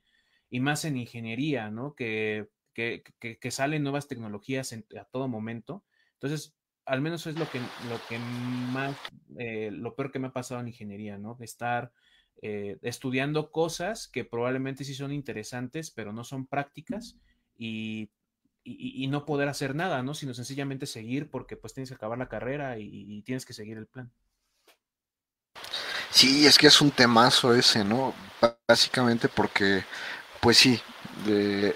y más en ingeniería, ¿no? Que que, salen nuevas tecnologías a todo momento. Entonces, al menos es lo que, lo que más, eh, lo peor que me ha pasado en ingeniería, ¿no? Estar eh, estudiando cosas que probablemente sí son interesantes, pero no son prácticas y, no poder hacer nada, ¿no? Sino sencillamente seguir porque pues tienes que acabar la carrera y, tienes que seguir el plan. Sí, es que es un temazo ese, ¿no? Básicamente porque, pues sí, de,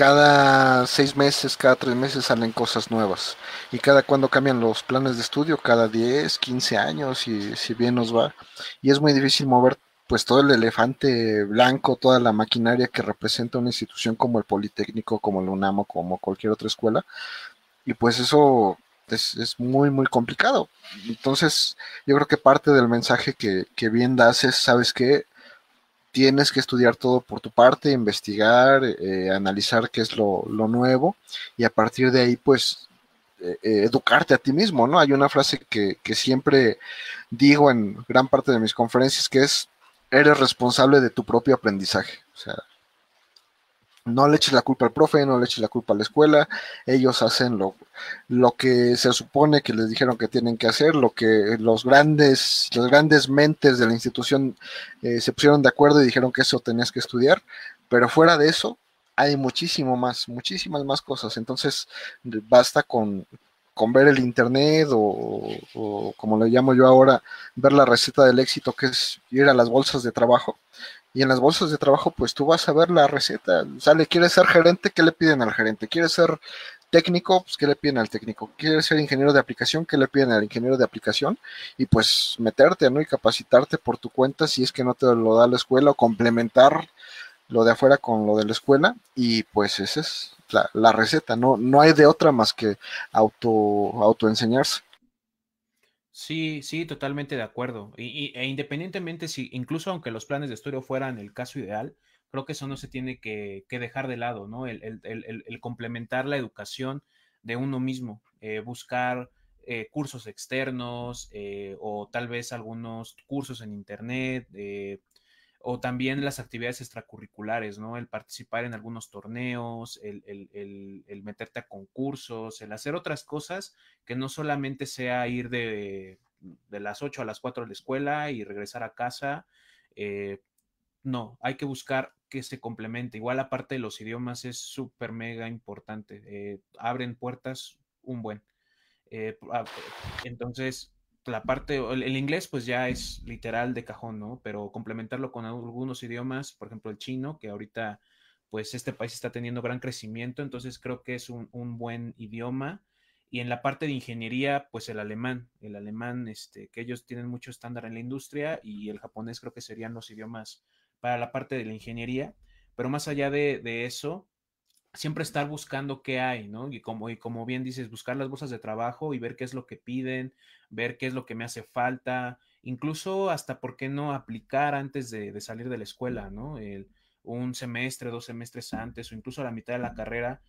cada seis meses, cada tres meses salen cosas nuevas. Y cada cuando cambian los planes de estudio, cada 10, 15 años, y si bien nos va. Y es muy difícil mover pues todo el elefante blanco, toda la maquinaria que representa una institución como el Politécnico, como el UNAMO, como cualquier otra escuela. Y pues eso es, es, muy, muy complicado. Entonces, yo creo que parte del mensaje que, que bien das es, ¿sabes qué? Tienes que estudiar todo por tu parte, investigar, eh, analizar qué es lo, nuevo y a partir de ahí, pues, eh, eh, educarte a ti mismo, ¿no? Hay una frase que, que, siempre digo en gran parte de mis conferencias que es, eres responsable de tu propio aprendizaje. O sea, no le eches la culpa al profe, no le eches la culpa a la escuela, ellos hacen lo, lo que se supone que les dijeron que tienen que hacer, lo que los grandes, los grandes mentes de la institución eh, se pusieron de acuerdo y dijeron que eso tenías que estudiar, pero fuera de eso hay muchísimo más, muchísimas más cosas, entonces basta con, con ver el internet o, o, como le llamo yo ahora, ver la receta del éxito que es ir a las bolsas de trabajo y en las bolsas de trabajo, pues tú vas a ver la receta. Sale, ¿quieres ser gerente? ¿Qué le piden al gerente? ¿Quieres ser técnico? Pues ¿qué le piden al técnico? ¿Quieres ser ingeniero de aplicación? ¿Qué le piden al ingeniero de aplicación? Y pues meterte, ¿no? Y capacitarte por tu cuenta si es que no te lo da la escuela o complementar lo de afuera con lo de la escuela. Y pues esa es la, la receta. No, no hay de otra más que auto, autoenseñarse. Sí, sí, totalmente de acuerdo. Y, e independientemente si, incluso aunque los planes de estudio fueran el caso ideal, creo que eso no se tiene que, dejar de lado, ¿no? El, complementar la educación de uno mismo, eh, buscar eh, cursos externos eh, o tal vez algunos cursos en internet, o también las actividades extracurriculares, ¿no? El participar en algunos torneos, el, el, meterte a concursos, el hacer otras cosas que no solamente sea ir de, de las 8 a las 4 de la escuela y regresar a casa. Eh, no, hay que buscar que se complemente. Igual aparte de los idiomas es súper mega importante. Eh, abren puertas un buen. Eh, entonces, la parte, el, inglés pues ya es literal de cajón, ¿no? Pero complementarlo con algunos idiomas, por ejemplo el chino, que ahorita pues este país está teniendo gran crecimiento, entonces creo que es un, buen idioma. Y en la parte de ingeniería, pues el alemán, el alemán, este, que ellos tienen mucho estándar en la industria y el japonés creo que serían los idiomas para la parte de la ingeniería. Pero más allá de, de eso, siempre estar buscando qué hay, ¿no? Y como, y como bien dices, buscar las bolsas de trabajo y ver qué es lo que piden, ver qué es lo que me hace falta, incluso hasta por qué no aplicar antes de, salir de la escuela, ¿no? un semestre, dos semestres antes o incluso a la mitad de la carrera.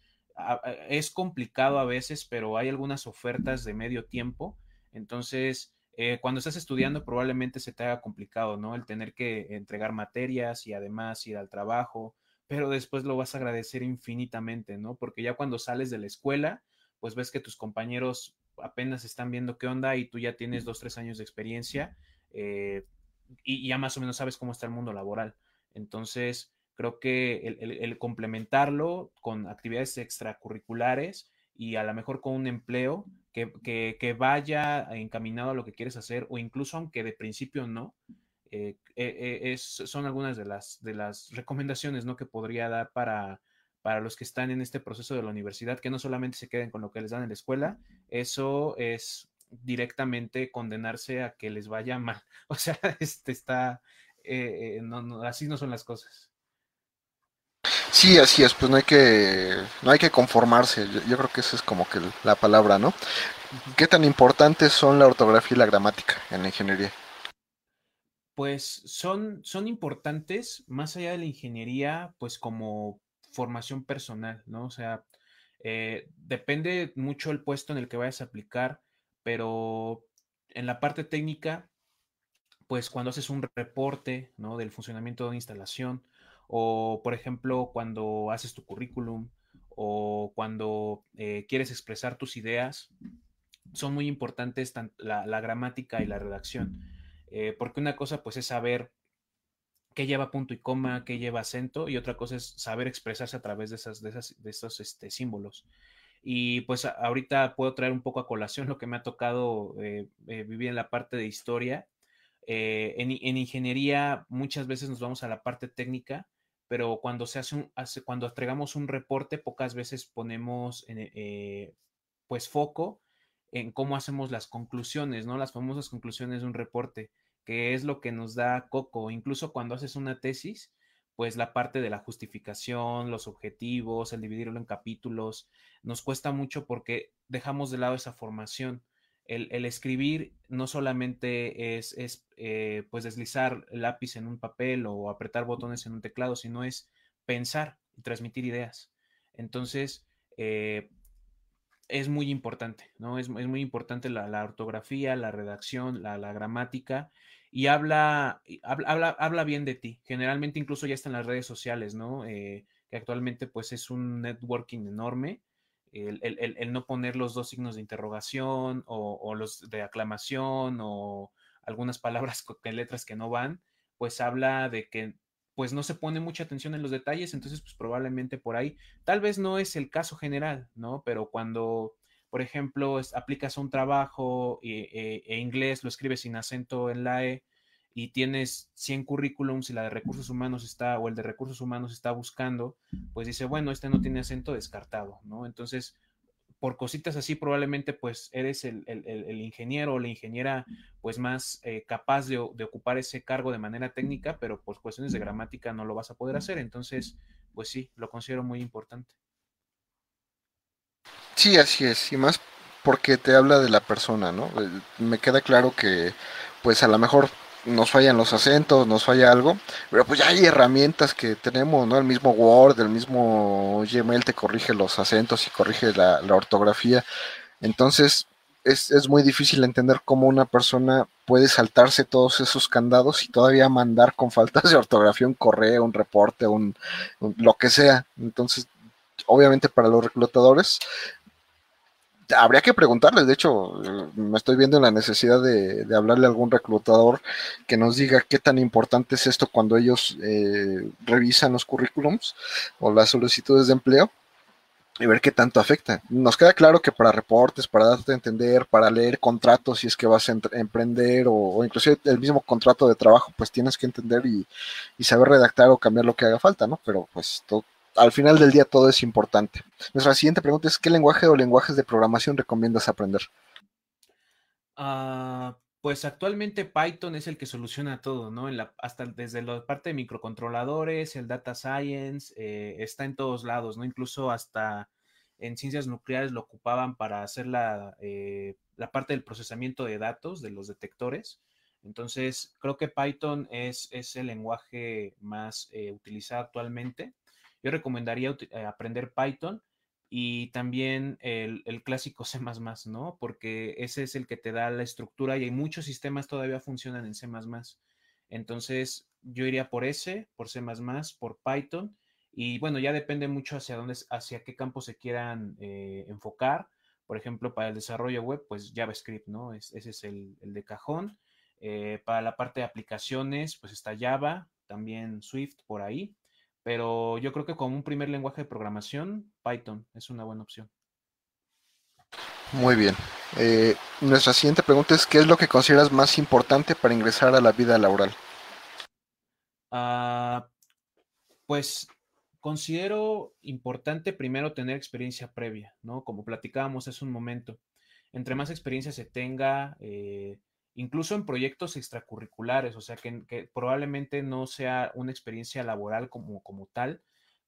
Es complicado a veces, pero hay algunas ofertas de medio tiempo. Entonces, eh, cuando estás estudiando probablemente se te haga complicado, ¿no? El tener que entregar materias y además ir al trabajo pero después lo vas a agradecer infinitamente, ¿no? Porque ya cuando sales de la escuela, pues ves que tus compañeros apenas están viendo qué onda y tú ya tienes dos, tres años de experiencia eh, y ya más o menos sabes cómo está el mundo laboral. Entonces, creo que el, complementarlo con actividades extracurriculares y a lo mejor con un empleo que, que, vaya encaminado a lo que quieres hacer o incluso aunque de principio no, eh, eh, eh, son algunas de las, de las recomendaciones ¿no? que podría dar para, para los que están en este proceso de la universidad, que no solamente se queden con lo que les dan en la escuela, eso es directamente condenarse a que les vaya mal. (laughs) O sea, este está, eh, eh, no, así no son las cosas. Sí, así es, pues no hay que, no hay que conformarse, yo, creo que esa es como que la palabra, ¿no? ¿Qué tan importantes son la ortografía y la gramática en la ingeniería? Pues son, son importantes más allá de la ingeniería, pues como formación personal, ¿no? O sea, eh, depende mucho el puesto en el que vayas a aplicar, pero en la parte técnica, pues cuando haces un reporte, ¿no? Del funcionamiento de una instalación, o por ejemplo, cuando haces tu currículum, o cuando eh, quieres expresar tus ideas, son muy importantes la, la gramática y la redacción. Eh, porque una cosa pues es saber qué lleva punto y coma, qué lleva acento, y otra cosa es saber expresarse a través de, esas, de, esas, de esos este, símbolos. Y pues ahorita puedo traer un poco a colación lo que me ha tocado eh, eh, vivir en la parte de historia. en, ingeniería muchas veces nos vamos a la parte técnica, pero cuando se hace un, cuando entregamos un reporte, pocas veces ponemos pues foco en cómo hacemos las conclusiones, ¿no? Las famosas conclusiones de un reporte, que es lo que nos da Coco. Incluso cuando haces una tesis, pues la parte de la justificación, los objetivos, el dividirlo en capítulos, nos cuesta mucho porque dejamos de lado esa formación. El, escribir no solamente es, es eh, pues deslizar el lápiz en un papel o apretar botones en un teclado, sino es pensar y transmitir ideas. Entonces, eh, es muy importante, ¿no? Es, muy importante la, ortografía, la redacción, la, gramática y habla, habla, habla, bien de ti. Generalmente incluso ya está en las redes sociales, ¿no? Eh, que actualmente pues es un networking enorme. El, no poner los dos signos de interrogación o, los de aclamación o algunas palabras (laughs) con letras que no van, pues habla de que pues no se pone mucha atención en los detalles, entonces pues probablemente por ahí, tal vez no es el caso general, ¿no? Pero cuando, por ejemplo, aplicas un trabajo e, e, inglés, lo escribes sin acento en la E y tienes 100 currículums y la de recursos humanos está, o el de recursos humanos está buscando, pues dice, bueno, este no tiene acento descartado, ¿no? Entonces, por cositas así probablemente pues eres el, ingeniero o la ingeniera pues más eh, capaz de, ocupar ese cargo de manera técnica, pero por cuestiones de gramática no lo vas a poder hacer. Entonces, pues sí, lo considero muy importante. Sí, así es. Y más porque te habla de la persona, ¿no? Eh, me queda claro que pues a lo mejor nos fallan los acentos, nos falla algo, pero pues ya hay herramientas que tenemos, ¿no? El mismo Word, el mismo Gmail te corrige los acentos y corrige la, ortografía. Entonces, es, es, muy difícil entender cómo una persona puede saltarse todos esos candados y todavía mandar con faltas de ortografía un correo, un reporte, un lo que sea. Entonces, obviamente para los reclutadores habría que preguntarles, de hecho, me estoy viendo en la necesidad de, hablarle a algún reclutador que nos diga qué tan importante es esto cuando ellos eh, revisan los currículums o las solicitudes de empleo y ver qué tanto afecta. Nos queda claro que para reportes, para darte a entender, para leer contratos si es que vas a emprender o, o, inclusive el mismo contrato de trabajo, pues tienes que entender y, y, saber redactar o cambiar lo que haga falta, ¿no? Pero pues todo, al final del día todo es importante. Nuestra siguiente pregunta es, ¿qué lenguaje o lenguajes de programación recomiendas aprender? Ah, pues actualmente Python es el que soluciona todo, ¿no? hasta desde la parte de microcontroladores, el data science, eh, está en todos lados, ¿no? Incluso hasta en ciencias nucleares lo ocupaban para hacer la, eh, la parte del procesamiento de datos de los detectores. Entonces, creo que Python es, es el lenguaje más eh, utilizado actualmente yo recomendaría eh, aprender Python y también el, clásico (laughs) C, ¿no? Porque ese es el que te da la estructura y hay muchos sistemas todavía funcionan en C. Entonces, yo iría por ese, por C, por Python. Y bueno, ya depende mucho hacia dónde, hacia qué campo se quieran eh, enfocar. Por ejemplo, para el desarrollo web, pues JavaScript, ¿no? ese es el, de cajón. Eh, para la parte de aplicaciones, pues está Java, también Swift por ahí. Pero yo creo que como un primer lenguaje de programación, Python es una buena opción. Muy bien. Eh, nuestra siguiente pregunta es, ¿qué es lo que consideras más importante para ingresar a la vida laboral? Ah, pues considero importante primero tener experiencia previa, ¿no? Como platicábamos hace un momento. Entre más experiencia se tenga, eh, incluso en proyectos extracurriculares, o sea, que, probablemente no sea una experiencia laboral como, como tal,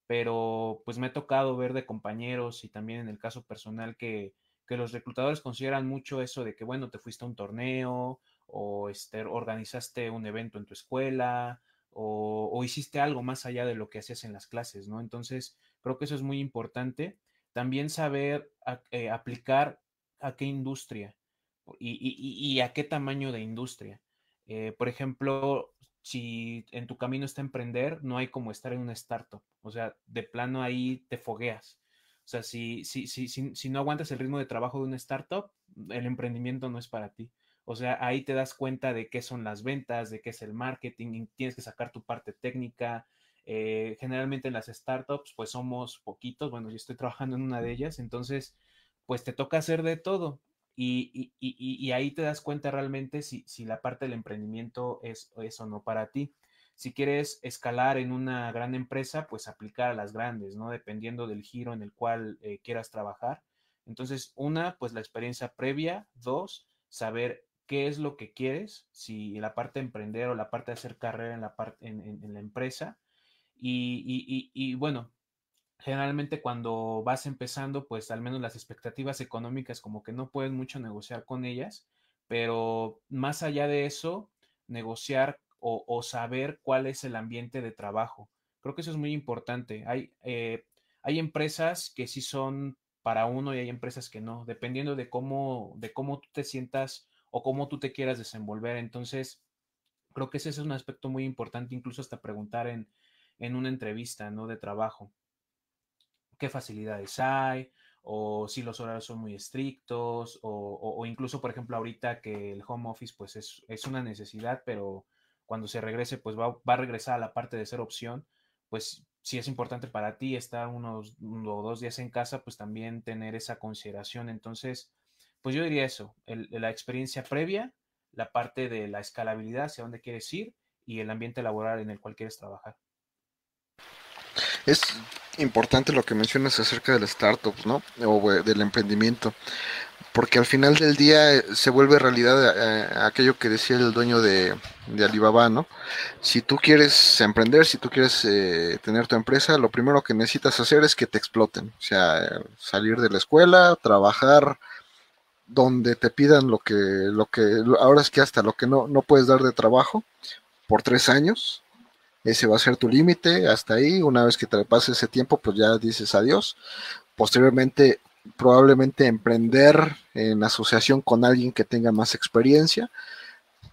pero pues me ha tocado ver de compañeros y también en el caso personal que, que los reclutadores consideran mucho eso de que, bueno, te fuiste a un torneo o este, organizaste un evento en tu escuela o, hiciste algo más allá de lo que hacías en las clases, ¿no? Entonces, creo que eso es muy importante. También saber eh, aplicar a qué industria y, a qué tamaño de industria. Eh, por ejemplo, si en tu camino está emprender, no hay como estar en una startup. O sea, de plano ahí te fogueas. O sea, si, si, si, si, no aguantas el ritmo de trabajo de una startup, el emprendimiento no es para ti. O sea, ahí te das cuenta de qué son las ventas, de qué es el marketing, tienes que sacar tu parte técnica. Eh, generalmente en las startups, pues somos poquitos, bueno, yo estoy trabajando en una de ellas, entonces, pues te toca hacer de todo. Y, y, ahí te das cuenta realmente si, si, la parte del emprendimiento es, es o no para ti. Si quieres escalar en una gran empresa, pues aplicar a las grandes, ¿no? Dependiendo del giro en el cual eh, quieras trabajar. Entonces, una, pues la experiencia previa. Dos, saber qué es lo que quieres, si la parte de emprender o la parte de hacer carrera en la, parte, en, la empresa. Y, bueno, generalmente cuando vas empezando, pues al menos las expectativas económicas como que no puedes mucho negociar con ellas, pero más allá de eso, negociar o, saber cuál es el ambiente de trabajo. Creo que eso es muy importante. Hay, eh, hay empresas que sí son para uno y hay empresas que no, dependiendo de cómo, de cómo tú te sientas o cómo tú te quieras desenvolver. Entonces, creo que ese es un aspecto muy importante, incluso hasta preguntar en, una entrevista, ¿no? De trabajo. ¿Qué facilidades hay? O si los horarios son muy estrictos, o, incluso, por ejemplo, ahorita que el home office, pues es, es una necesidad, pero cuando se regrese, pues va, va, a regresar a la parte de ser opción, pues si es importante para ti estar unos dos días en casa, pues también tener esa consideración. Entonces, pues yo diría eso, la experiencia previa, la parte de la escalabilidad, hacia dónde quieres ir y el ambiente laboral en el cual quieres trabajar. Es importante lo que mencionas acerca del startup, ¿no? O del emprendimiento, porque al final del día eh, se vuelve realidad eh, aquello que decía el dueño de, Alibaba, ¿no? Si tú quieres emprender, si tú quieres eh, tener tu empresa, lo primero que necesitas hacer es que te exploten, o sea, salir de la escuela, trabajar donde te pidan lo que, lo que, ahora es que hasta lo que no, no puedes dar de trabajo por tres años, ese va a ser tu límite, hasta ahí, una vez que te pase ese tiempo, pues ya dices adiós. Posteriormente, probablemente emprender en asociación con alguien que tenga más experiencia,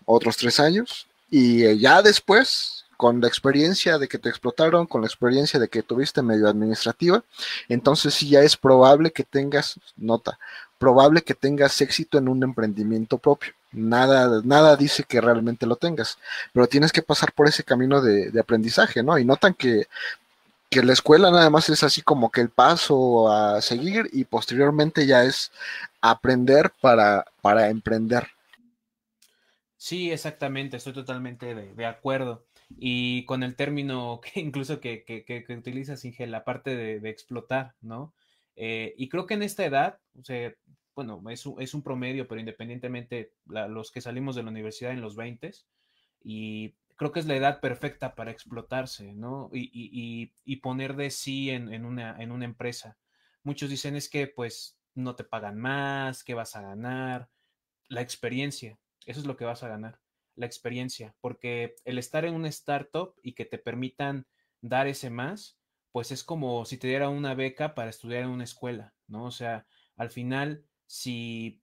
otros tres años, y eh, ya después, con la experiencia de que te explotaron, con la experiencia de que tuviste medio administrativa, entonces sí ya es probable que tengas, nota, probable que tengas éxito en un emprendimiento propio. Nada, nada dice que realmente lo tengas, pero tienes que pasar por ese camino de, aprendizaje, ¿no? Y notan que, que la escuela nada más es así como que el paso a seguir y posteriormente ya es aprender para, para emprender. Sí, exactamente, estoy totalmente de, acuerdo. Y con el término (laughs) que incluso que, que, que, utilizas, Inge, la parte de, explotar, ¿no? Eh, y creo que en esta edad, o sea, bueno, es un, es un promedio, pero independientemente, los que salimos de la universidad en los 20 y creo que es la edad perfecta para explotarse, ¿no? Y, y, y poner de sí en, en, una, en una empresa. Muchos dicen es que pues no te pagan más, que vas a ganar, la experiencia, eso es lo que vas a ganar, la experiencia, porque el estar en una startup y que te permitan dar ese más, pues es como si te diera una beca para estudiar en una escuela, ¿no? O sea, al final, si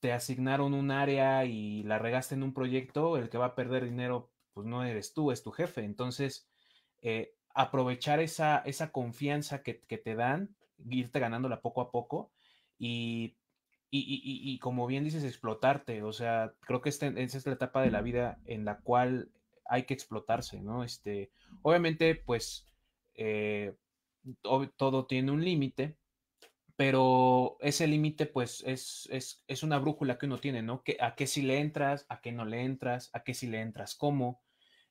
te asignaron un área y la regaste en un proyecto, el que va a perder dinero, pues no eres tú, es tu jefe. Entonces, eh, aprovechar esa, esa confianza que, te dan, irte ganándola poco a poco y, y, como bien dices, explotarte. O sea, creo que esta, es la etapa de la vida en la cual hay que explotarse, ¿no? Este, obviamente, pues eh, todo tiene un límite, pero ese límite pues es, es, una brújula que uno tiene, ¿no? Que, a qué si le entras, a qué no le entras, a qué si le entras cómo.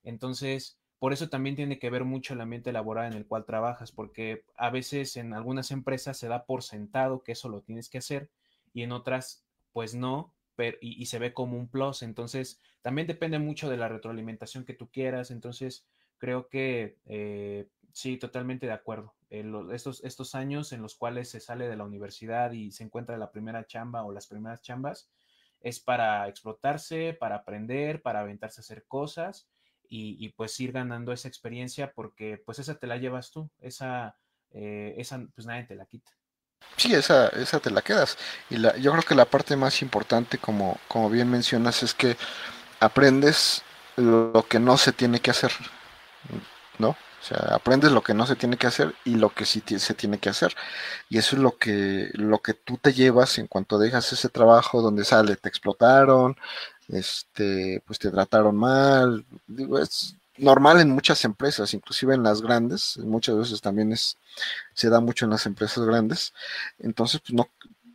Entonces, por eso también tiene que ver mucho el ambiente laboral en el cual trabajas, porque a veces en algunas empresas se da por sentado que eso lo tienes que hacer y en otras pues no, pero, y, se ve como un plus. Entonces, también depende mucho de la retroalimentación que tú quieras. Entonces, creo que eh, sí, totalmente de acuerdo. estos, estos años en los cuales se sale de la universidad y se encuentra la primera chamba o las primeras chambas, es para explotarse, para aprender, para aventarse a hacer cosas y, pues ir ganando esa experiencia porque pues esa te la llevas tú, esa, eh, esa pues nadie te la quita. Sí, esa, esa te la quedas. Y la, yo creo que la parte más importante, como, como bien mencionas, es que aprendes lo que no se tiene que hacer, ¿no? O sea, aprendes lo que no se tiene que hacer y lo que sí se tiene que hacer. Y eso es lo que, lo que tú te llevas en cuanto dejas ese trabajo donde sale, te explotaron, este, pues te trataron mal. Digo, es normal en muchas empresas, inclusive en las grandes, muchas veces también es, se da mucho en las empresas grandes. Entonces, pues no,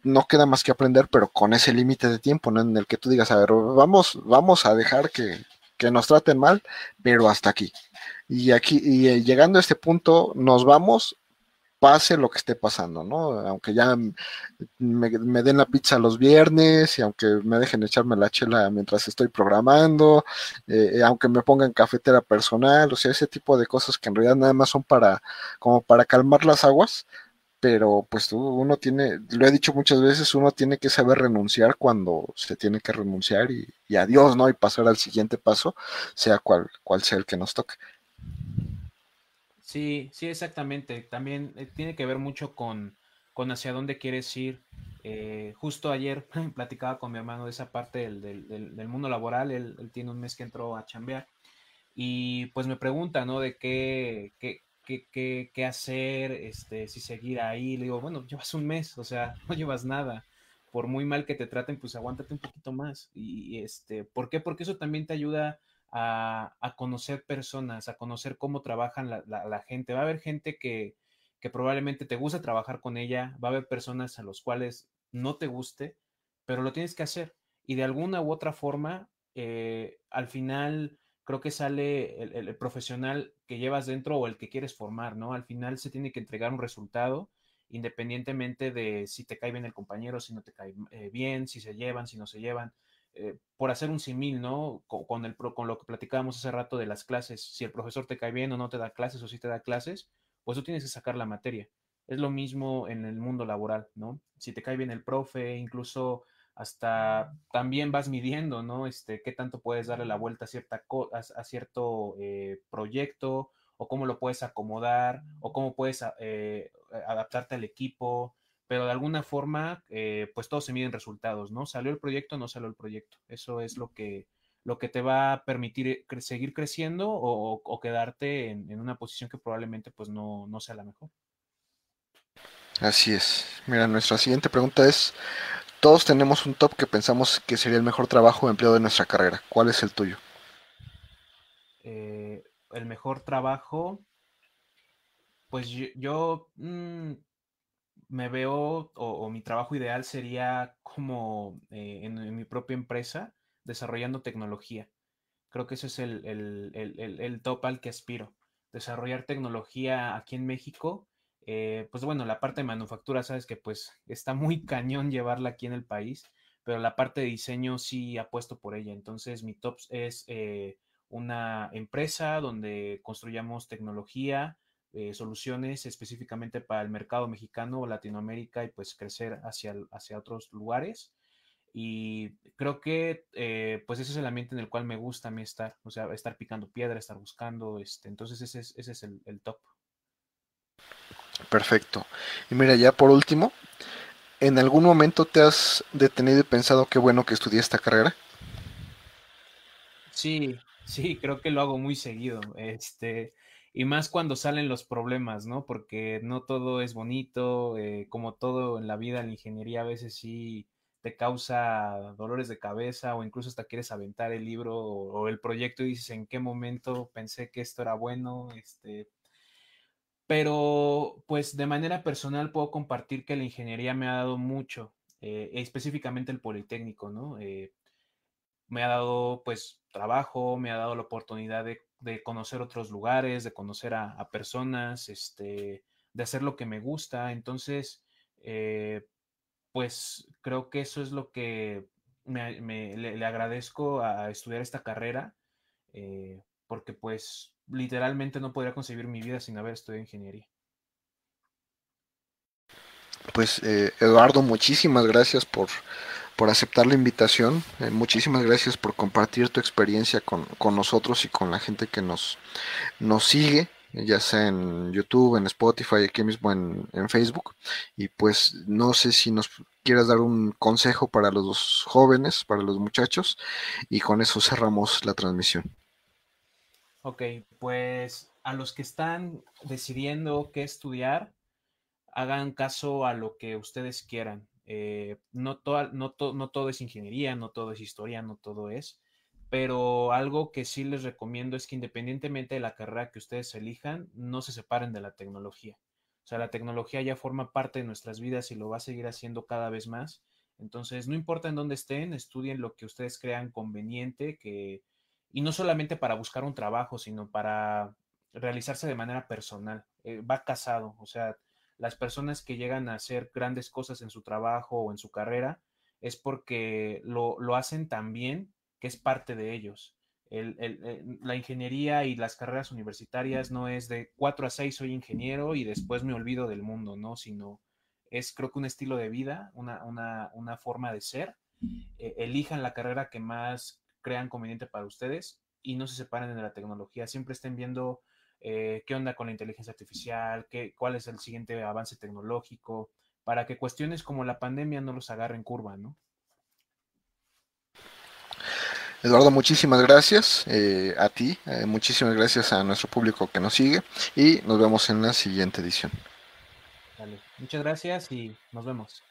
no queda más que aprender, pero con ese límite de tiempo, ¿no? En el que tú digas, a ver, vamos, vamos a dejar que, que nos traten mal, pero hasta aquí. Y aquí, y eh, llegando a este punto, nos vamos pase lo que esté pasando, ¿no? Aunque ya me, den la pizza los viernes y aunque me dejen echarme la chela mientras estoy programando, eh, eh, aunque me pongan cafetera personal, o sea, ese tipo de cosas que en realidad nada más son para, como para calmar las aguas, pero pues uno tiene, lo he dicho muchas veces, uno tiene que saber renunciar cuando se tiene que renunciar y, y adiós, ¿no? Y pasar al siguiente paso, sea cual, cual sea el que nos toque. Sí, sí, exactamente. También eh, tiene que ver mucho con, con hacia dónde quieres ir. Eh, justo ayer (laughs) platicaba con mi hermano de esa parte del, del, mundo laboral. Él, tiene un mes que entró a chambear y pues me pregunta, ¿no? De qué, qué, qué, qué, hacer, este, si seguir ahí. Le digo, bueno, llevas un mes, o sea, (laughs) no llevas nada. Por muy mal que te traten, pues aguántate un poquito más. Y, este, ¿por qué? Porque eso también te ayuda a, conocer personas, a conocer cómo trabajan la, gente. Va a haber gente que, probablemente te gusta trabajar con ella, va a haber personas a los cuales no te guste, pero lo tienes que hacer. Y de alguna u otra forma, eh, al final creo que sale el, profesional que llevas dentro o el que quieres formar, ¿no? Al final se tiene que entregar un resultado independientemente de si te cae bien el compañero, si no te cae eh, bien, si se llevan, si no se llevan. Eh, por hacer un simil, ¿no? Con, el, con lo que platicábamos hace rato de las clases, si el profesor te cae bien o no te da clases o si te da clases, pues tú tienes que sacar la materia. Es lo mismo en el mundo laboral, ¿no? Si te cae bien el profe, incluso hasta también vas midiendo, ¿no? Este, qué tanto puedes darle la vuelta a, cierta a, cierto eh, proyecto o cómo lo puedes acomodar o cómo puedes eh, adaptarte al equipo pero de alguna forma, eh, pues todos se miden resultados, ¿no? Salió el proyecto, no salió el proyecto. Eso es lo que, lo que te va a permitir seguir creciendo o, quedarte en, una posición que probablemente pues no, no sea la mejor. Así es. Mira, nuestra siguiente pregunta es, todos tenemos un top que pensamos que sería el mejor trabajo o empleo de nuestra carrera. ¿Cuál es el tuyo? Eh, el mejor trabajo, pues yo, mm, me veo, o, mi trabajo ideal sería como eh, en, mi propia empresa, desarrollando tecnología. Creo que ese es el, el, top al que aspiro. Desarrollar tecnología aquí en México. Eh, pues bueno, la parte de manufactura, sabes que pues está muy (laughs) cañón llevarla aquí en el país, pero la parte de diseño sí apuesto por ella. Entonces mi top es eh, una empresa donde construyamos tecnología, eh, soluciones específicamente para el mercado mexicano o Latinoamérica y pues crecer hacia, hacia otros lugares. Y creo que eh, pues ese es el ambiente en el cual me gusta a mí estar, o sea, estar picando piedra, estar buscando, este, entonces ese es, ese es el, el top. Perfecto. Y mira, ya por último, ¿en algún momento te has detenido y pensado qué bueno que estudié esta carrera? Sí, sí, creo que lo hago muy seguido. Este, y más cuando salen los problemas, ¿no? Porque no todo es bonito, eh, como todo en la vida, la ingeniería a veces sí te causa dolores de cabeza o incluso hasta quieres aventar el libro o, el proyecto y dices en qué momento pensé que esto era bueno, este, pero pues de manera personal puedo compartir que la ingeniería me ha dado mucho, eh, específicamente el Politécnico, ¿no? Eh, me ha dado pues trabajo, me ha dado la oportunidad de de conocer otros lugares, de conocer a, personas, este, de hacer lo que me gusta. Entonces, eh, pues creo que eso es lo que me, le, agradezco a estudiar esta carrera, eh, porque pues literalmente no podría concebir mi vida sin haber estudiado ingeniería. Pues eh, Eduardo, muchísimas gracias por, por aceptar la invitación. Eh, muchísimas gracias por compartir tu experiencia con, nosotros y con la gente que nos, nos sigue, ya sea en YouTube, en Spotify, aquí mismo en, en Facebook. Y pues no sé si nos quieras dar un consejo para los jóvenes, para los muchachos, y con eso cerramos la transmisión. Ok, pues a los que están decidiendo qué estudiar, hagan caso a lo que ustedes quieran. Eh, no, no, no todo es ingeniería, no todo es historia, no todo es, pero algo que sí les recomiendo es que independientemente de la carrera que ustedes elijan, no se separen de la tecnología. O sea, la tecnología ya forma parte de nuestras vidas y lo va a seguir haciendo cada vez más. Entonces, no importa en dónde estén, estudien lo que ustedes crean conveniente, que, y no solamente para buscar un trabajo, sino para realizarse de manera personal. Eh, va casado, o sea, las personas que llegan a hacer grandes cosas en su trabajo o en su carrera es porque lo, hacen tan bien que es parte de ellos. la ingeniería y las carreras universitarias no es de 4 a 6 soy ingeniero y después me olvido del mundo, ¿no? Sino es creo que un estilo de vida, una, forma de ser. E, elijan la carrera que más crean conveniente para ustedes y no se separen de la tecnología. Siempre estén viendo eh, qué onda con la inteligencia artificial, qué, cuál es el siguiente avance tecnológico, para que cuestiones como la pandemia no los agarren curva, ¿no? Eduardo, muchísimas gracias eh, a ti, eh, muchísimas gracias a nuestro público que nos sigue y nos vemos en la siguiente edición. Muchas gracias y nos vemos.